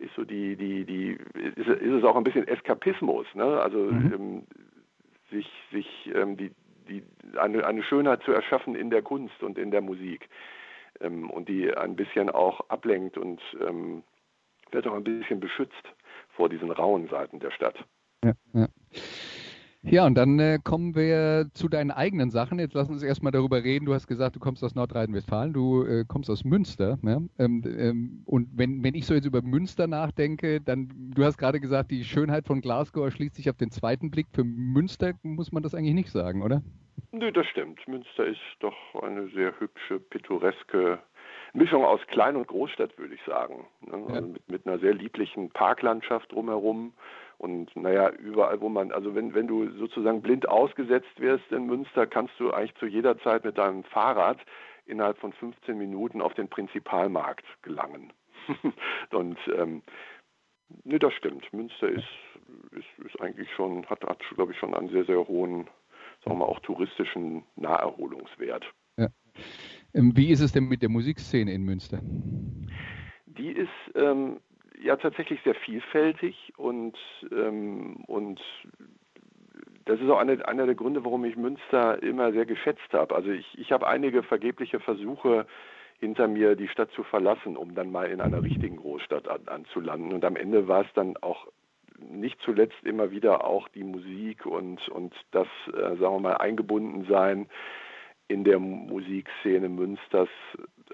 ist so die, die, die, ist, ist es auch ein bisschen Eskapismus, ne? Also mhm. ähm, sich, sich ähm, die, die, eine, eine Schönheit zu erschaffen in der Kunst und in der Musik. Ähm, und die ein bisschen auch ablenkt und ähm, wird auch ein bisschen beschützt vor diesen rauen Seiten der Stadt. Ja, ja. Ja, und dann äh, kommen wir zu deinen eigenen Sachen. Jetzt lass uns erstmal darüber reden. Du hast gesagt, du kommst aus Nordrhein-Westfalen, du äh, kommst aus Münster. Ne? Ähm, ähm, und wenn, wenn ich so jetzt über Münster nachdenke, dann, du hast gerade gesagt, die Schönheit von Glasgow erschließt sich auf den zweiten Blick. Für Münster muss man das eigentlich nicht sagen, oder? Nö, das stimmt. Münster ist doch eine sehr hübsche, pittoreske Mischung aus Klein- und Großstadt, würde ich sagen. Ne? Ja. Also mit, mit einer sehr lieblichen Parklandschaft drumherum und naja, überall, wo man, also wenn, wenn du sozusagen blind ausgesetzt wirst in Münster, kannst du eigentlich zu jeder Zeit mit deinem Fahrrad innerhalb von 15 Minuten auf den Prinzipalmarkt gelangen. (laughs) und ähm, ne, das stimmt. Münster ist, ist, ist eigentlich schon, hat, hat glaube ich, schon einen sehr, sehr hohen, sagen wir mal, auch touristischen Naherholungswert. Ja. Ähm, wie ist es denn mit der Musikszene in Münster? Die ist ähm, ja tatsächlich sehr vielfältig und, ähm, und das ist auch eine, einer der Gründe, warum ich Münster immer sehr geschätzt habe. Also ich, ich habe einige vergebliche Versuche hinter mir, die Stadt zu verlassen, um dann mal in einer richtigen Großstadt an, anzulanden. Und am Ende war es dann auch nicht zuletzt immer wieder auch die Musik und, und das, äh, sagen wir mal, eingebunden sein in der Musikszene Münsters.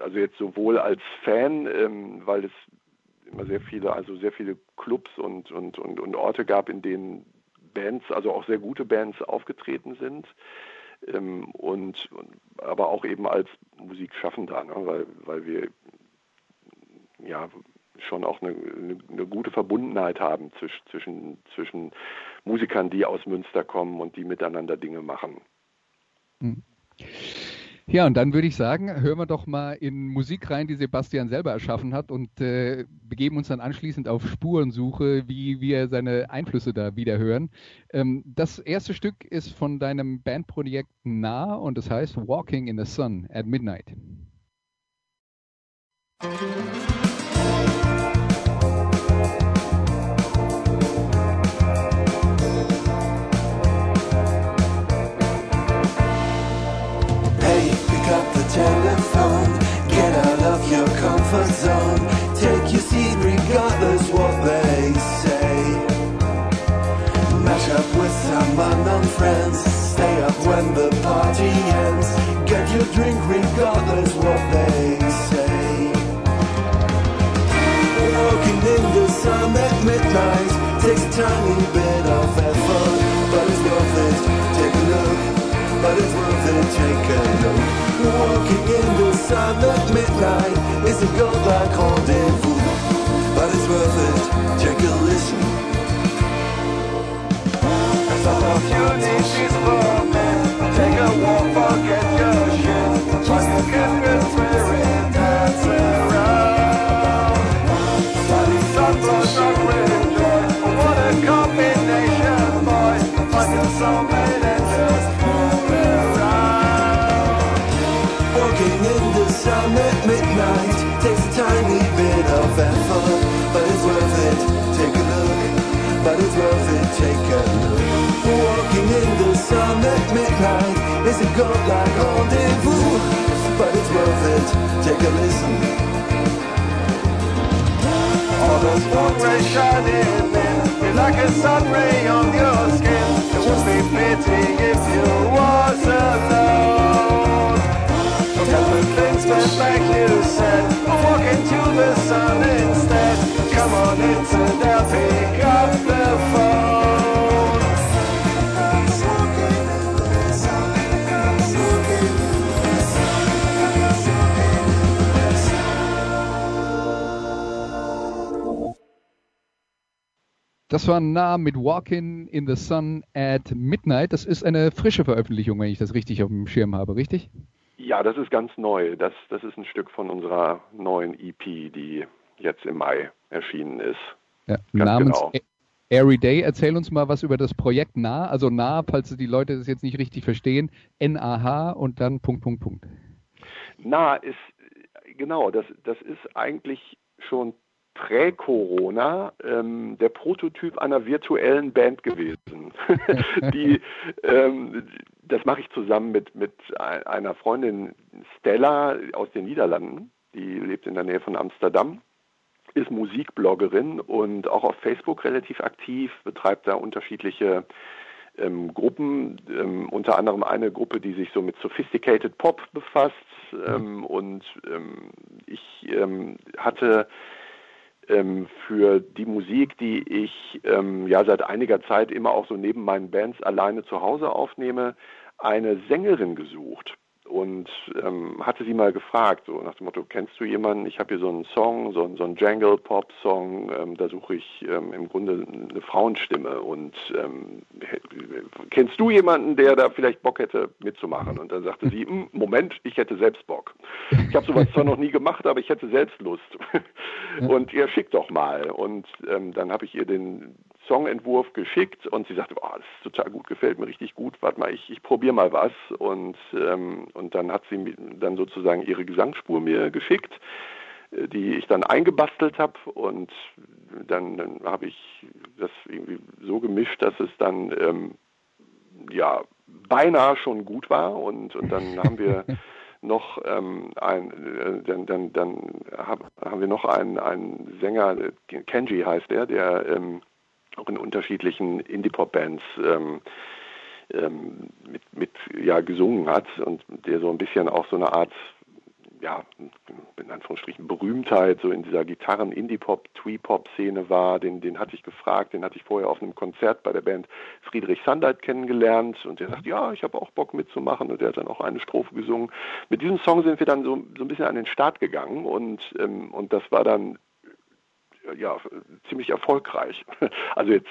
Also jetzt sowohl als Fan, ähm, weil es immer sehr viele, also sehr viele Clubs und, und, und, und Orte gab, in denen Bands, also auch sehr gute Bands aufgetreten sind. Ähm, und, aber auch eben als Musikschaffender, ne, weil, weil wir ja schon auch eine, eine, eine gute Verbundenheit haben zwischen, zwischen, zwischen Musikern, die aus Münster kommen und die miteinander Dinge machen. Mhm. Ja, und dann würde ich sagen, hören wir doch mal in Musik rein, die Sebastian selber erschaffen hat und äh, begeben uns dann anschließend auf Spurensuche, wie wir seine Einflüsse da wieder hören. Ähm, das erste Stück ist von deinem Bandprojekt Nah und das heißt Walking in the Sun at Midnight. Musik friends. Stay up when the party ends. Get your drink regardless what they say. Walking in the sun at midnight takes a tiny bit of effort, but it's worth it. Take a look, but it's worth it. Take a look. Walking in the sun at midnight is a godlike rendezvous, Take a walk, in the sun at midnight is a godlike rendezvous, but it's worth it. Take a listen. All those moon rays shining in, be like a sun ray on your skin. It would be pity if you was alone. Forget the things that like you said. Walk into the sun instead. Come on into there, pick up Das war nah mit Walking in the Sun at Midnight. Das ist eine frische Veröffentlichung, wenn ich das richtig auf dem Schirm habe, richtig? Ja, das ist ganz neu. Das, das ist ein Stück von unserer neuen EP, die jetzt im Mai erschienen ist. Ja, Ganz namens genau. Every Day. Erzähl uns mal was über das Projekt Nah. Also Nah, falls die Leute das jetzt nicht richtig verstehen. N-A-H und dann Punkt, Punkt, Punkt. Na, ist genau, das, das ist eigentlich schon prä-Corona ähm, der Prototyp einer virtuellen Band gewesen. (laughs) die, ähm, das mache ich zusammen mit, mit ein- einer Freundin Stella aus den Niederlanden. Die lebt in der Nähe von Amsterdam, ist Musikbloggerin und auch auf Facebook relativ aktiv, betreibt da unterschiedliche ähm, Gruppen, ähm, unter anderem eine Gruppe, die sich so mit Sophisticated Pop befasst. Ähm, und ähm, ich ähm, hatte ähm, für die Musik, die ich ähm, ja seit einiger Zeit immer auch so neben meinen Bands alleine zu Hause aufnehme, eine Sängerin gesucht und ähm, hatte sie mal gefragt, so nach dem Motto, kennst du jemanden? Ich habe hier so einen Song, so, einen- so einen Jangle-Pop-Song, ähm, da suche ich ähm, im Grunde eine Frauenstimme und ähm, kennst du jemanden, der da vielleicht Bock hätte mitzumachen? Und dann sagte sie, "Hm, Moment, ich hätte selbst Bock. Ich habe sowas zwar noch nie gemacht, aber ich hätte selbst Lust. Und ihr schickt doch mal. Und ähm, dann habe ich ihr den Songentwurf geschickt und sie sagte, oh, das ist total gut, gefällt mir richtig gut, warte mal, ich, ich probiere mal was. Und, ähm, und dann hat sie mir dann sozusagen ihre Gesangsspur mir geschickt, äh, die ich dann eingebastelt habe und dann, dann habe ich das irgendwie so gemischt, dass es dann ähm, ja beinahe schon gut war. Und, und dann haben wir (laughs) noch ähm, ein, äh, dann, dann, dann hab, haben wir noch einen, einen Sänger, äh, Kenji heißt der, der ähm, auch in unterschiedlichen Indie-Pop-Bands ähm, ähm, mit, mit ja, gesungen hat und der so ein bisschen auch so eine Art ja, in Anführungsstrichen Berühmtheit so in dieser Gitarren Indie-Pop, Twee-Pop-Szene war, den, den hatte ich gefragt, den hatte ich vorher auf einem Konzert bei der Band Friedrich Sandeit kennengelernt und der sagt, ja, ich habe auch Bock mitzumachen und der hat dann auch eine Strophe gesungen. Mit diesem Song sind wir dann so, so ein bisschen an den Start gegangen und, ähm, und das war dann ja, ziemlich erfolgreich. (laughs) Also jetzt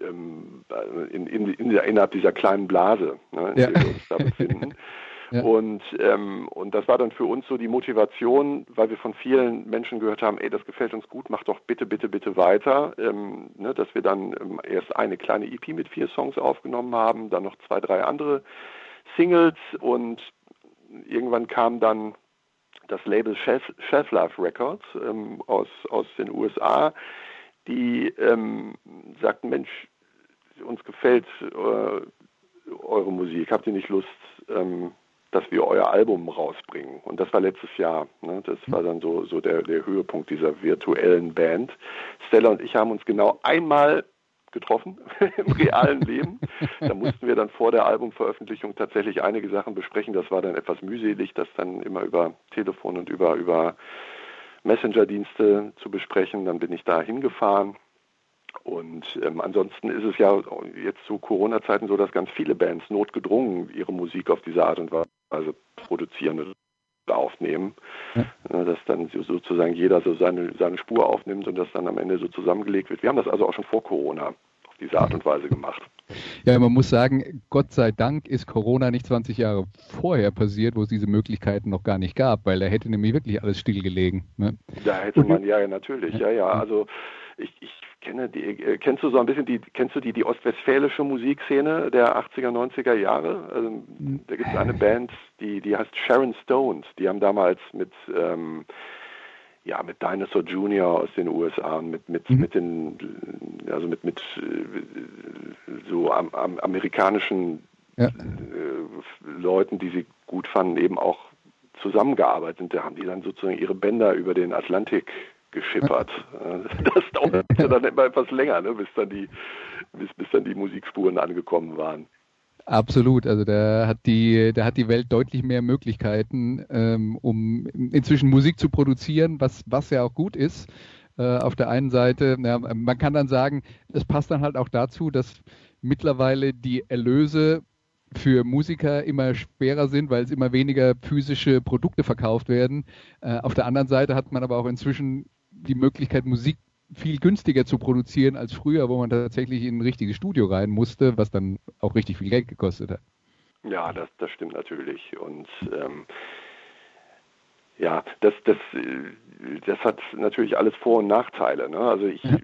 ähm, in, in, in der, innerhalb dieser kleinen Blase, ne, in Ja. der wir uns da befinden. (laughs) Ja. Und, ähm, und das war dann für uns so die Motivation, weil wir von vielen Menschen gehört haben, ey, das gefällt uns gut, mach doch bitte, bitte, bitte weiter, ähm, ne, dass wir dann ähm, erst eine kleine EP mit vier Songs aufgenommen haben, dann noch zwei, drei andere Singles und irgendwann kam dann das Label Chef Life Records ähm, aus, aus den USA, die ähm, sagten, Mensch, uns gefällt äh, eure Musik, habt ihr nicht Lust, ähm, dass wir euer Album rausbringen? Und das war letztes Jahr. Ne? Das war dann so, so der, der Höhepunkt dieser virtuellen Band. Stella und ich haben uns genau einmal getroffen (laughs) im realen Leben. Da mussten wir dann vor der Albumveröffentlichung tatsächlich einige Sachen besprechen. Das war dann etwas mühselig, das dann immer über Telefon und über, über Messenger-Dienste zu besprechen. Dann bin ich da hingefahren. Und ähm, ansonsten ist es ja jetzt zu Corona-Zeiten so, dass ganz viele Bands notgedrungen ihre Musik auf diese Art und Weise produzieren aufnehmen. Ja. Dass dann sozusagen jeder so seine, seine Spur aufnimmt und das dann am Ende so zusammengelegt wird. Wir haben das also auch schon vor Corona diese Art und Weise gemacht. Ja, man muss sagen, Gott sei Dank ist Corona nicht 20 Jahre vorher passiert, wo es diese Möglichkeiten noch gar nicht gab, weil da hätte nämlich wirklich alles stillgelegen. Ne? Da hätte man ja natürlich, ja, ja. Also ich, ich kenne die, äh, kennst du so ein bisschen die, kennst du die, die ostwestfälische Musikszene der 80er, 90er Jahre? Also, da gibt es eine Band, die, die heißt Sharon Stones. Die haben damals mit, ähm, ja, mit Dinosaur Jr. aus den USA und mit, mit, mhm. mit den, also mit, mit äh, so am, am amerikanischen ja. äh, Leuten, die sie gut fanden, eben auch zusammengearbeitet. Und da haben die dann sozusagen ihre Bänder über den Atlantik geschippert. (laughs) Das dauerte dann immer etwas länger, ne, bis, dann die, bis, bis dann die Musikspuren angekommen waren. Absolut, also da hat die, da hat die Welt deutlich mehr Möglichkeiten, ähm, um inzwischen Musik zu produzieren, was, was ja auch gut ist. Äh, auf der einen Seite, ja, man kann dann sagen, es passt dann halt auch dazu, dass mittlerweile die Erlöse für Musiker immer schwerer sind, weil es immer weniger physische Produkte verkauft werden. Äh, auf der anderen Seite hat man aber auch inzwischen die Möglichkeit, Musik viel günstiger zu produzieren als früher, wo man tatsächlich in ein richtiges Studio rein musste, was dann auch richtig viel Geld gekostet hat. Ja, das, das stimmt natürlich. Und ähm, ja, das, das, das hat natürlich alles Vor- und Nachteile. Ne? Also ich ja.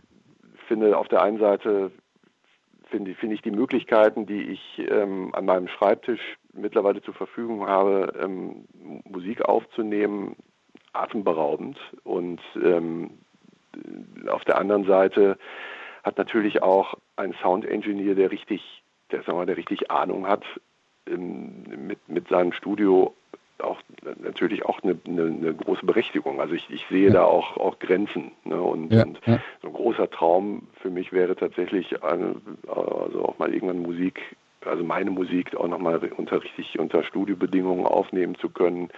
finde auf der einen Seite finde find ich die Möglichkeiten, die ich ähm, an meinem Schreibtisch mittlerweile zur Verfügung habe, ähm, Musik aufzunehmen, atemberaubend. Und ähm, auf der anderen Seite hat natürlich auch ein Sound Engineer, der richtig, der, sagen wir, der richtig Ahnung hat, ähm, mit, mit seinem Studio auch natürlich auch eine, eine, eine, große Berechtigung. Also ich, ich sehe ja. da auch, auch Grenzen. Ne? Und, ja, und so ein großer Traum für mich wäre tatsächlich eine, also auch mal irgendwann Musik, also meine Musik auch nochmal unter richtig unter Studiobedingungen aufnehmen zu können,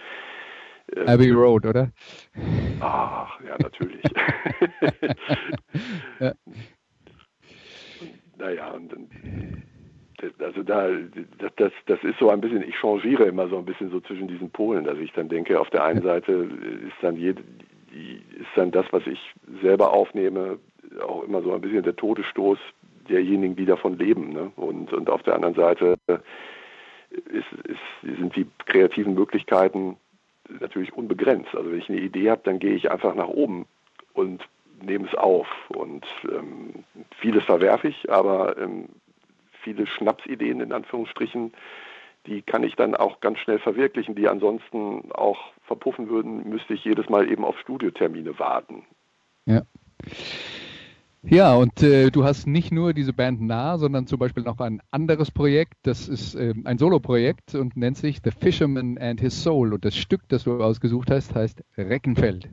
Abbey Road, oder? Ach, ja, natürlich. (laughs) ja. Naja, und dann, also da, das, das ist so ein bisschen, ich changiere immer so ein bisschen so zwischen diesen Polen, dass ich dann denke, auf der einen Seite ist dann jede, ist dann das, was ich selber aufnehme, auch immer so ein bisschen der Todesstoß derjenigen, die davon leben. Ne? Und, und auf der anderen Seite ist, ist, sind die kreativen Möglichkeiten natürlich unbegrenzt. Also wenn ich eine Idee habe, dann gehe ich einfach nach oben und nehme es auf. Und ähm, vieles verwerfe ich, aber ähm, viele Schnapsideen in Anführungsstrichen, die kann ich dann auch ganz schnell verwirklichen, die ansonsten auch verpuffen würden, müsste ich jedes Mal eben auf Studiotermine warten. Ja. Ja, und äh, du hast nicht nur diese Band nah, sondern zum Beispiel noch ein anderes Projekt. Das ist äh, ein Solo-Projekt und nennt sich The Fisherman and His Soul. Und das Stück, das du ausgesucht hast, heißt Reckenfeld.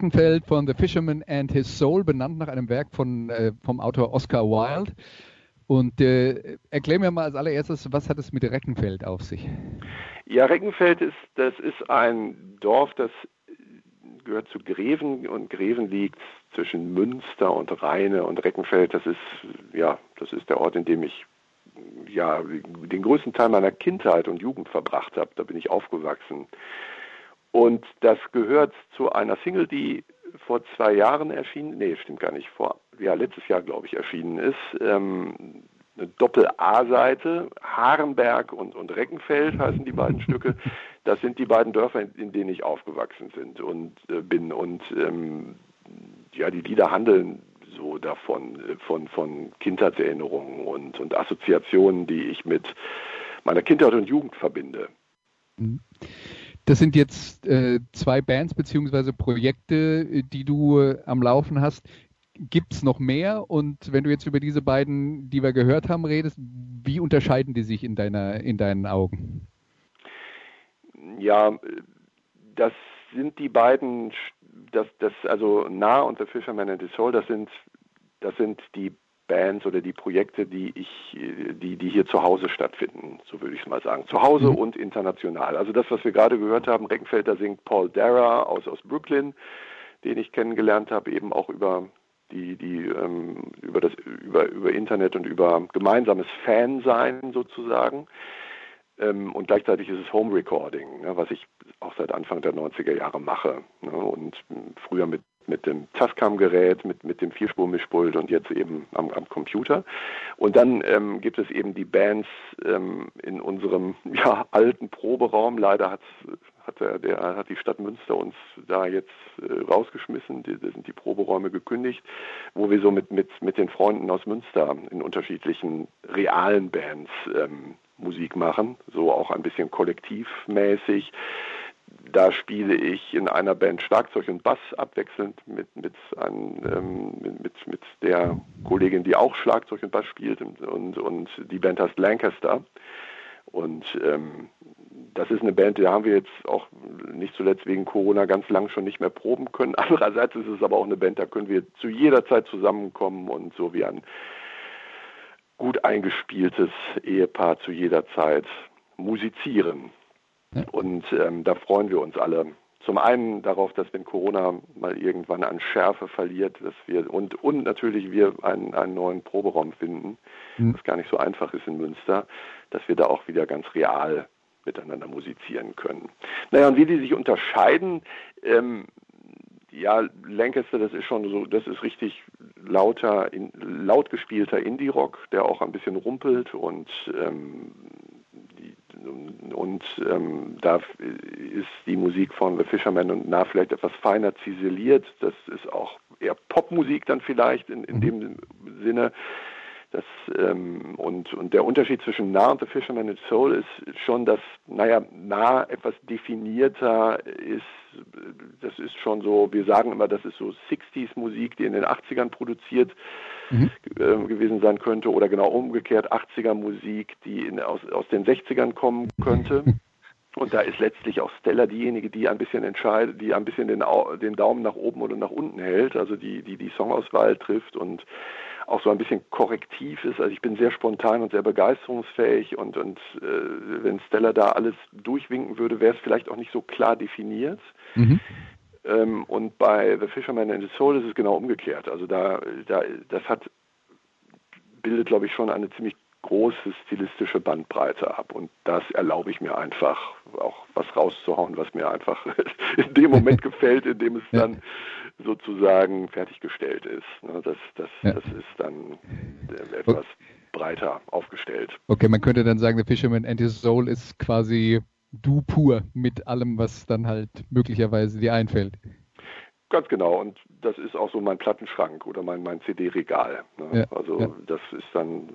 Reckenfeld von The Fisherman and His Soul, benannt nach einem Werk von, äh, vom Autor Oscar Wilde. Und äh, erklär mir mal als allererstes, was hat es mit Reckenfeld auf sich? Ja, Reckenfeld ist, das ist ein Dorf, das gehört zu Greven und Greven liegt zwischen Münster und Rheine und Reckenfeld, das ist, ja, das ist der Ort, in dem ich ja, den größten Teil meiner Kindheit und Jugend verbracht habe. Da bin ich aufgewachsen. Und das gehört zu einer Single, die vor zwei Jahren erschienen, nee, stimmt gar nicht, vor, ja, letztes Jahr, glaube ich, erschienen ist. Ähm, eine Doppel-A-Seite, Harenberg und, und Reckenfeld heißen die beiden Stücke. (laughs) Das sind die beiden Dörfer, in, in denen ich aufgewachsen sind und äh, bin. Und ähm, ja, die Lieder handeln so davon, äh, von, von Kindheitserinnerungen und, und Assoziationen, die ich mit meiner Kindheit und Jugend verbinde. Das sind jetzt äh, zwei Bands bzw. Projekte, äh, die du äh, am Laufen hast. Gibt es noch mehr? Und wenn du jetzt über diese beiden, die wir gehört haben, redest, wie unterscheiden die sich in, deiner, in deinen Augen? Ja, das sind die beiden, das, das, also Nah und The Fisherman and His Soul, das sind, das sind die Bands oder die Projekte, die ich, die, die hier zu Hause stattfinden, so würde ich es mal sagen. Zu Hause Mhm. und international. Also das, was wir gerade gehört haben, Reckenfelder singt Paul Dara aus, aus Brooklyn, den ich kennengelernt habe, eben auch über die, die ähm, über das über, über Internet und über gemeinsames Fansein sozusagen. Ähm, und gleichzeitig ist es Home Recording, ne, was ich auch seit Anfang der 90er Jahre mache. Ne, und mh, früher mit mit dem Tascam-Gerät, mit, mit dem Vierspur-Mischpult und jetzt eben am, am Computer. Und dann ähm, gibt es eben die Bands ähm, in unserem (laughs) ja, alten Proberaum. Leider hat, hat, der, der, hat die Stadt Münster uns da jetzt äh, rausgeschmissen. Da sind die Proberäume gekündigt, wo wir so mit, mit, mit den Freunden aus Münster in unterschiedlichen realen Bands ähm, Musik machen, so auch ein bisschen kollektivmäßig da spiele ich in einer Band Schlagzeug und Bass abwechselnd mit, mit, ein, ähm, mit, mit, der Kollegin, die auch Schlagzeug und Bass spielt und, und die Band heißt Lancaster. Und ähm, das ist eine Band, die haben wir jetzt auch nicht zuletzt wegen Corona ganz lang schon nicht mehr proben können. (laughs) Andererseits ist es aber auch eine Band, da können wir zu jeder Zeit zusammenkommen und so wie ein gut eingespieltes Ehepaar zu jeder Zeit musizieren. Und ähm, da freuen wir uns alle. Zum einen darauf, dass wenn Corona mal irgendwann an Schärfe verliert, dass wir und, und natürlich wir einen, einen neuen Proberaum finden, mhm. was gar nicht so einfach ist in Münster, dass wir da auch wieder ganz real miteinander musizieren können. Naja, und wie die sich unterscheiden, ähm, ja, Lancaster, das ist schon so, das ist richtig lauter, in, laut gespielter Indie-Rock, der auch ein bisschen rumpelt und ähm, und ähm, da ist die Musik von The Fisherman und nah vielleicht etwas feiner ziseliert. Das ist auch eher Popmusik dann vielleicht in, in mhm. dem Sinne. Das, ähm, und, und der Unterschied zwischen Nah und The Fisherman and Soul ist schon, dass, naja, Nah etwas definierter ist. Das ist schon so, wir sagen immer, das ist so 60s Musik, die in den 80ern produziert mhm. äh, gewesen sein könnte oder genau umgekehrt 80er Musik, die in, aus, aus den 60ern kommen könnte. (laughs) Und da ist letztlich auch Stella diejenige, die ein bisschen entscheidet, die ein bisschen den, den Daumen nach oben oder nach unten hält, also die die, die Songauswahl trifft und auch so ein bisschen korrektiv ist. Also ich bin sehr spontan und sehr begeisterungsfähig und, und äh, wenn Stella da alles durchwinken würde, wäre es vielleicht auch nicht so klar definiert. Mhm. Ähm, und bei The Fisherman and the Soul ist es genau umgekehrt. Also da, da das hat bildet, glaube ich, schon eine ziemlich große stilistische Bandbreite ab. Und das erlaube ich mir einfach, auch was rauszuhauen, was mir einfach (laughs) in dem Moment (laughs) gefällt, in dem es dann sozusagen fertiggestellt ist. Ne, das, das, ja. das ist dann etwas breiter aufgestellt. Okay, man könnte dann sagen, The Fisherman and his Soul ist quasi du pur mit allem, was dann halt möglicherweise dir einfällt. Ganz genau. Und das ist auch so mein Plattenschrank oder mein, mein CD-Regal. Ne? Ja, also ja. das ist dann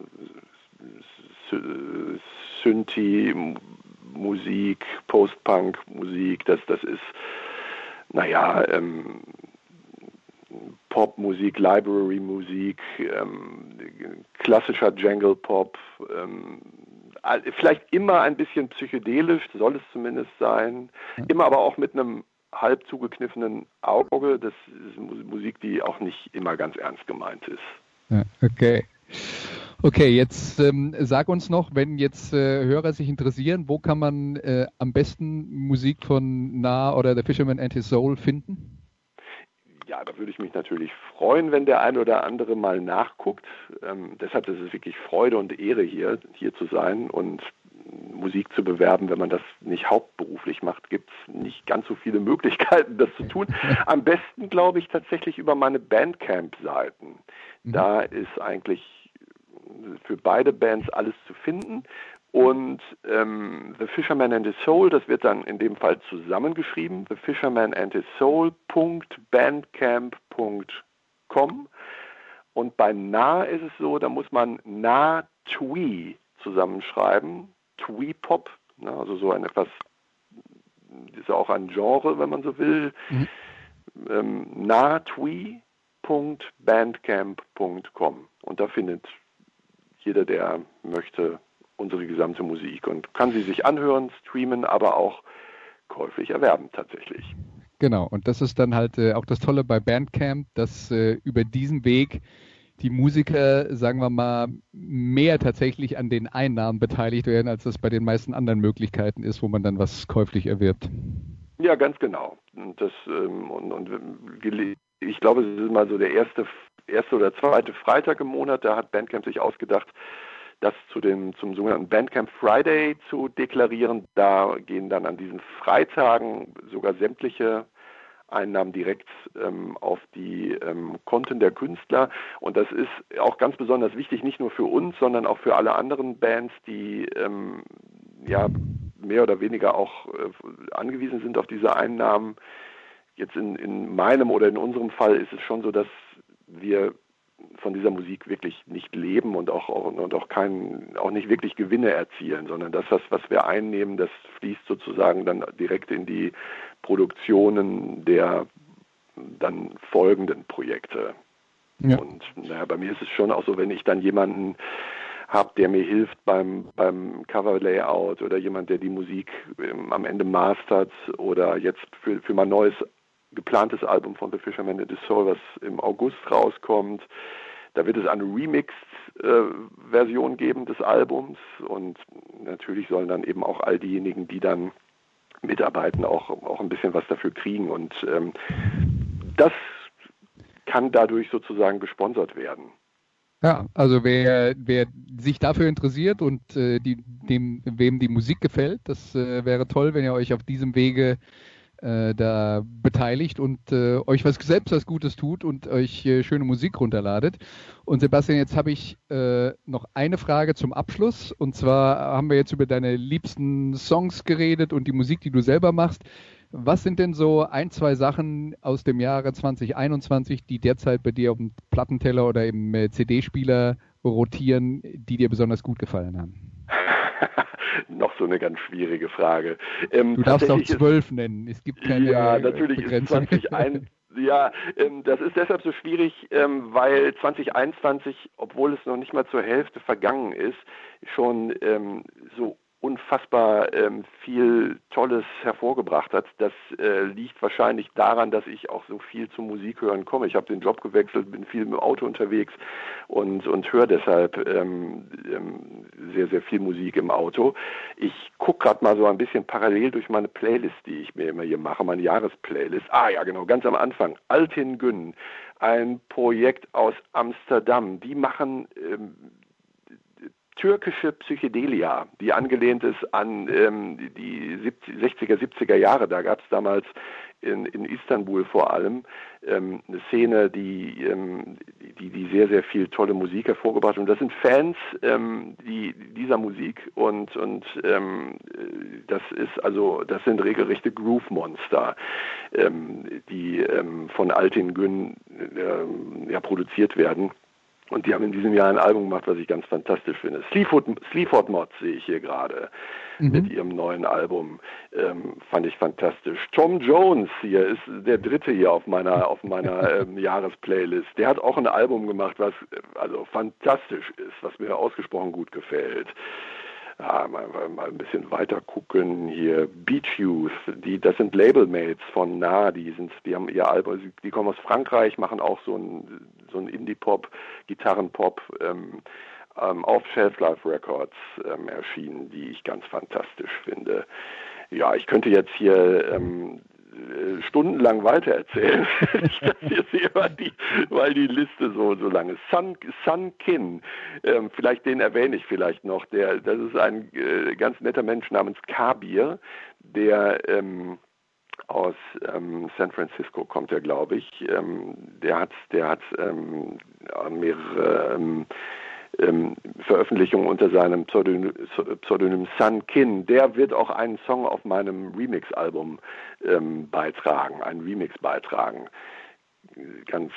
Synthi-Musik, Post-Punk-Musik. Das, das ist, naja, ähm, Popmusik, Library-Musik, ähm, klassischer Jangle-Pop, ähm, vielleicht immer ein bisschen psychedelisch, soll es zumindest sein, immer aber auch mit einem halb zugekniffenen Auge. Das ist Musik, die auch nicht immer ganz ernst gemeint ist. Ja, okay. Okay, jetzt ähm, sag uns noch, wenn jetzt äh, Hörer sich interessieren, wo kann man äh, am besten Musik von Na oder The Fisherman and His Soul finden? Ja, da würde ich mich natürlich freuen, wenn der eine oder andere mal nachguckt. Ähm, deshalb ist es wirklich Freude und Ehre hier, hier zu sein und Musik zu bewerben, wenn man das nicht hauptberuflich macht, gibt es nicht ganz so viele (laughs) Möglichkeiten, das zu tun. Am besten, glaube ich, tatsächlich über meine Bandcamp-Seiten. Mhm. Da ist eigentlich für beide Bands alles zu finden. Und ähm, The Fisherman and His Soul, das wird dann in dem Fall zusammengeschrieben, The Fisherman and His Soul.bandcamp.com. Und bei Na ist es so, da muss man Na Twee zusammenschreiben, Twee Pop, ne, also so ein etwas, ist ja auch ein Genre, wenn man so will. Mhm. Ähm, Na Twee.bandcamp.com. Und da findet jeder, der möchte, unsere gesamte Musik und kann sie sich anhören, streamen, aber auch käuflich erwerben tatsächlich. Genau, und das ist dann halt äh, auch das Tolle bei Bandcamp, dass äh, über diesen Weg die Musiker, sagen wir mal, mehr tatsächlich an den Einnahmen beteiligt werden, als das bei den meisten anderen Möglichkeiten ist, wo man dann was käuflich erwirbt. Ja, ganz genau. Und, das, ähm, und, und ich glaube, es ist mal so der erste, erste oder zweite Freitag im Monat, da hat Bandcamp sich ausgedacht, das zu dem, zum sogenannten Bandcamp Friday zu deklarieren. Da gehen dann an diesen Freitagen sogar sämtliche Einnahmen direkt ähm, auf die ähm, Konten der Künstler. Und das ist auch ganz besonders wichtig, nicht nur für uns, sondern auch für alle anderen Bands, die ähm, ja mehr oder weniger auch äh, angewiesen sind auf diese Einnahmen. Jetzt in, in meinem oder in unserem Fall ist es schon so, dass wir von dieser Musik wirklich nicht leben und auch, auch und auch kein, auch nicht wirklich Gewinne erzielen, sondern das, was, was wir einnehmen, das fließt sozusagen dann direkt in die Produktionen der dann folgenden Projekte. Ja. Und naja, bei mir ist es schon auch so, wenn ich dann jemanden habe, der mir hilft beim, beim Cover-Layout oder jemand, der die Musik ähm, am Ende mastert oder jetzt für, für mein neues geplantes Album von The Fisherman in the Soul, was im August rauskommt. Da wird es eine Remix-Version äh, geben des Albums und natürlich sollen dann eben auch all diejenigen, die dann mitarbeiten, auch, auch ein bisschen was dafür kriegen. Und ähm, das kann dadurch sozusagen gesponsert werden. Ja, also wer, wer sich dafür interessiert und äh, die, dem, wem die Musik gefällt, das äh, wäre toll, wenn ihr euch auf diesem Wege äh, da beteiligt und äh, euch was selbst was Gutes tut und euch äh, schöne Musik runterladet. Und Sebastian, jetzt habe ich äh, noch eine Frage zum Abschluss. Und zwar haben wir jetzt über deine liebsten Songs geredet und die Musik, die du selber machst. Was sind denn so ein, zwei Sachen aus dem Jahre 2021, die derzeit bei dir auf dem Plattenteller oder im äh, CD-Spieler rotieren, die dir besonders gut gefallen haben? (laughs) (laughs) noch so eine ganz schwierige Frage. Ähm, du darfst auch zwölf nennen. Es gibt keine Ja, natürlich Begrenzung. ist (laughs) 2021. Ja, ähm, das ist deshalb so schwierig, ähm, weil 2021, obwohl es noch nicht mal zur Hälfte vergangen ist, schon ähm, so unfassbar ähm, viel Tolles hervorgebracht hat. Das äh, liegt wahrscheinlich daran, dass ich auch so viel zum Musik hören komme. Ich habe den Job gewechselt, bin viel im Auto unterwegs und, und höre deshalb ähm, ähm, sehr, sehr viel Musik im Auto. Ich gucke gerade mal so ein bisschen parallel durch meine Playlist, die ich mir immer hier mache, meine Jahresplaylist. Ah ja, genau, ganz am Anfang. Altin Gün, ein Projekt aus Amsterdam. Die machen ähm, türkische Psychedelia, die angelehnt ist an ähm, die 70, 60er, 70er Jahre. Da gab es damals in, in Istanbul vor allem ähm, eine Szene, die, ähm, die, die sehr, sehr viel tolle Musik hervorgebracht hat. Und das sind Fans ähm, die, dieser Musik und, und ähm, das ist also, das sind regelrechte Groove-Monster, ähm, die von Altin Gün äh, ja, produziert werden. Und die haben in diesem Jahr ein Album gemacht, was ich ganz fantastisch finde. Sleaford, Sleaford Mods sehe ich hier gerade mhm. mit ihrem neuen Album. Ähm, fand ich fantastisch. Tom Jones hier ist der dritte hier auf meiner, auf meiner (laughs) ähm, Jahresplaylist. Der hat auch ein Album gemacht, was also fantastisch ist, was mir ausgesprochen gut gefällt ja, mal, mal ein bisschen weiter gucken. Hier Beach Youth, die, das sind Labelmates von Nah, die sind, die haben ihr Album, die kommen aus Frankreich, machen auch so ein, so ein Indie-Pop, Gitarrenpop, ähm, ähm, auf Shelf Life Records ähm, erschienen, die ich ganz fantastisch finde. Ja, ich könnte jetzt hier ähm, äh, stundenlang weitererzählen, (laughs) das hier sehe, weil die, weil die Liste so, so lang ist. Sun, Sun Kin, ähm, vielleicht den erwähne ich vielleicht noch, der, das ist ein äh, ganz netter Mensch namens Kabir, der ähm, aus ähm, San Francisco kommt er, glaube ich. Ähm, der hat, der hat ähm, mehrere ähm, ähm, Veröffentlichung unter seinem Pseudonym, Pseudonym Sun Kin. Der wird auch einen Song auf meinem Remix-Album ähm, beitragen, einen Remix beitragen. Ganz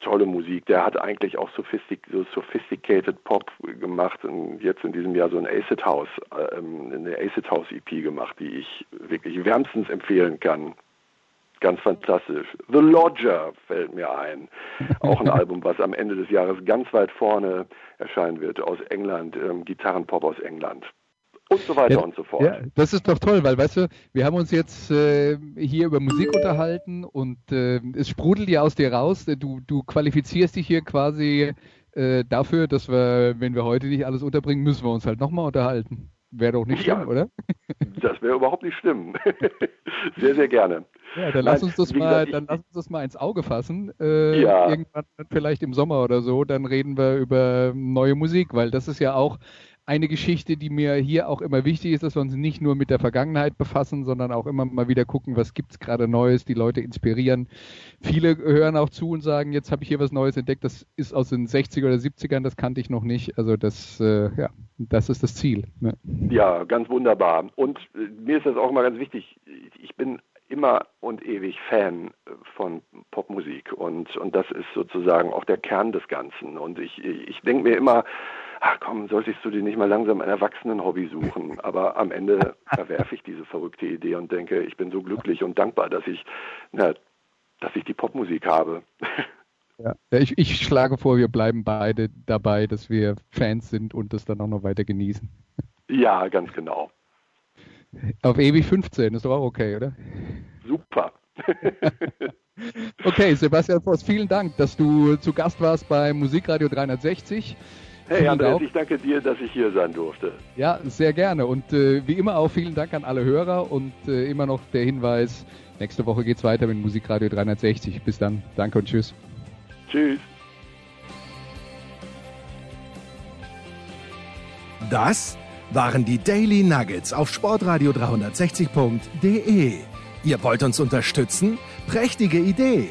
tolle Musik. Der hat eigentlich auch sophistic, so sophisticated Pop gemacht und jetzt in diesem Jahr so ein Acid House, äh, eine Acid House EP gemacht, die ich wirklich wärmstens empfehlen kann ganz fantastisch. The Lodger fällt mir ein. Auch ein (laughs) Album, was am Ende des Jahres ganz weit vorne erscheinen wird, aus England, ähm, Gitarrenpop aus England. Und so weiter ja, und so fort. Ja, das ist doch toll, weil weißt du, wir haben uns jetzt äh, hier über Musik unterhalten und äh, es sprudelt ja aus dir raus. Du, du qualifizierst dich hier quasi äh, dafür, dass wir, wenn wir heute nicht alles unterbringen, müssen wir uns halt nochmal unterhalten. Wäre doch nicht schlimm, ja, oder? das wäre überhaupt nicht schlimm. (laughs) sehr, sehr gerne. Ja, dann lass uns das mal, gesagt, dann lass uns das mal ins Auge fassen. Äh, ja. Irgendwann vielleicht im Sommer oder so, dann reden wir über neue Musik, weil das ist ja auch eine Geschichte, die mir hier auch immer wichtig ist, dass wir uns nicht nur mit der Vergangenheit befassen, sondern auch immer mal wieder gucken, was gibt's gerade Neues, die Leute inspirieren. Viele hören auch zu und sagen, jetzt habe ich hier was Neues entdeckt, das ist aus den 60er oder 70ern, das kannte ich noch nicht. Also das, äh, ja, das ist das Ziel. Ne? Ja, ganz wunderbar. Und äh, mir ist das auch immer ganz wichtig. Ich bin immer und ewig Fan von Popmusik und, und das ist sozusagen auch der Kern des Ganzen. Und ich, ich denke mir immer, ach komm, solltest du dir nicht mal langsam ein Erwachsenen-Hobby suchen? Aber am Ende (laughs) verwerfe ich diese verrückte Idee und denke, ich bin so glücklich und dankbar, dass ich, na, dass ich die Popmusik habe. (laughs) Ja, ich, ich schlage vor, wir bleiben beide dabei, dass wir Fans sind und das dann auch noch weiter genießen. (laughs) Ja, ganz genau. Auf ewig 15 ist doch auch okay, oder? Super. okay, Sebastian Voss, vielen Dank, dass du zu Gast warst bei Musikradio 360. Hey Andreas, ich danke dir, dass ich hier sein durfte. Ja, sehr gerne. Und äh, wie immer auch vielen Dank an alle Hörer und äh, immer noch der Hinweis, nächste Woche geht's weiter mit Musikradio 360. Bis dann. Danke und tschüss. Tschüss. Das waren die Daily Nuggets auf sportradio 360.de. Ihr wollt uns unterstützen? Prächtige Idee!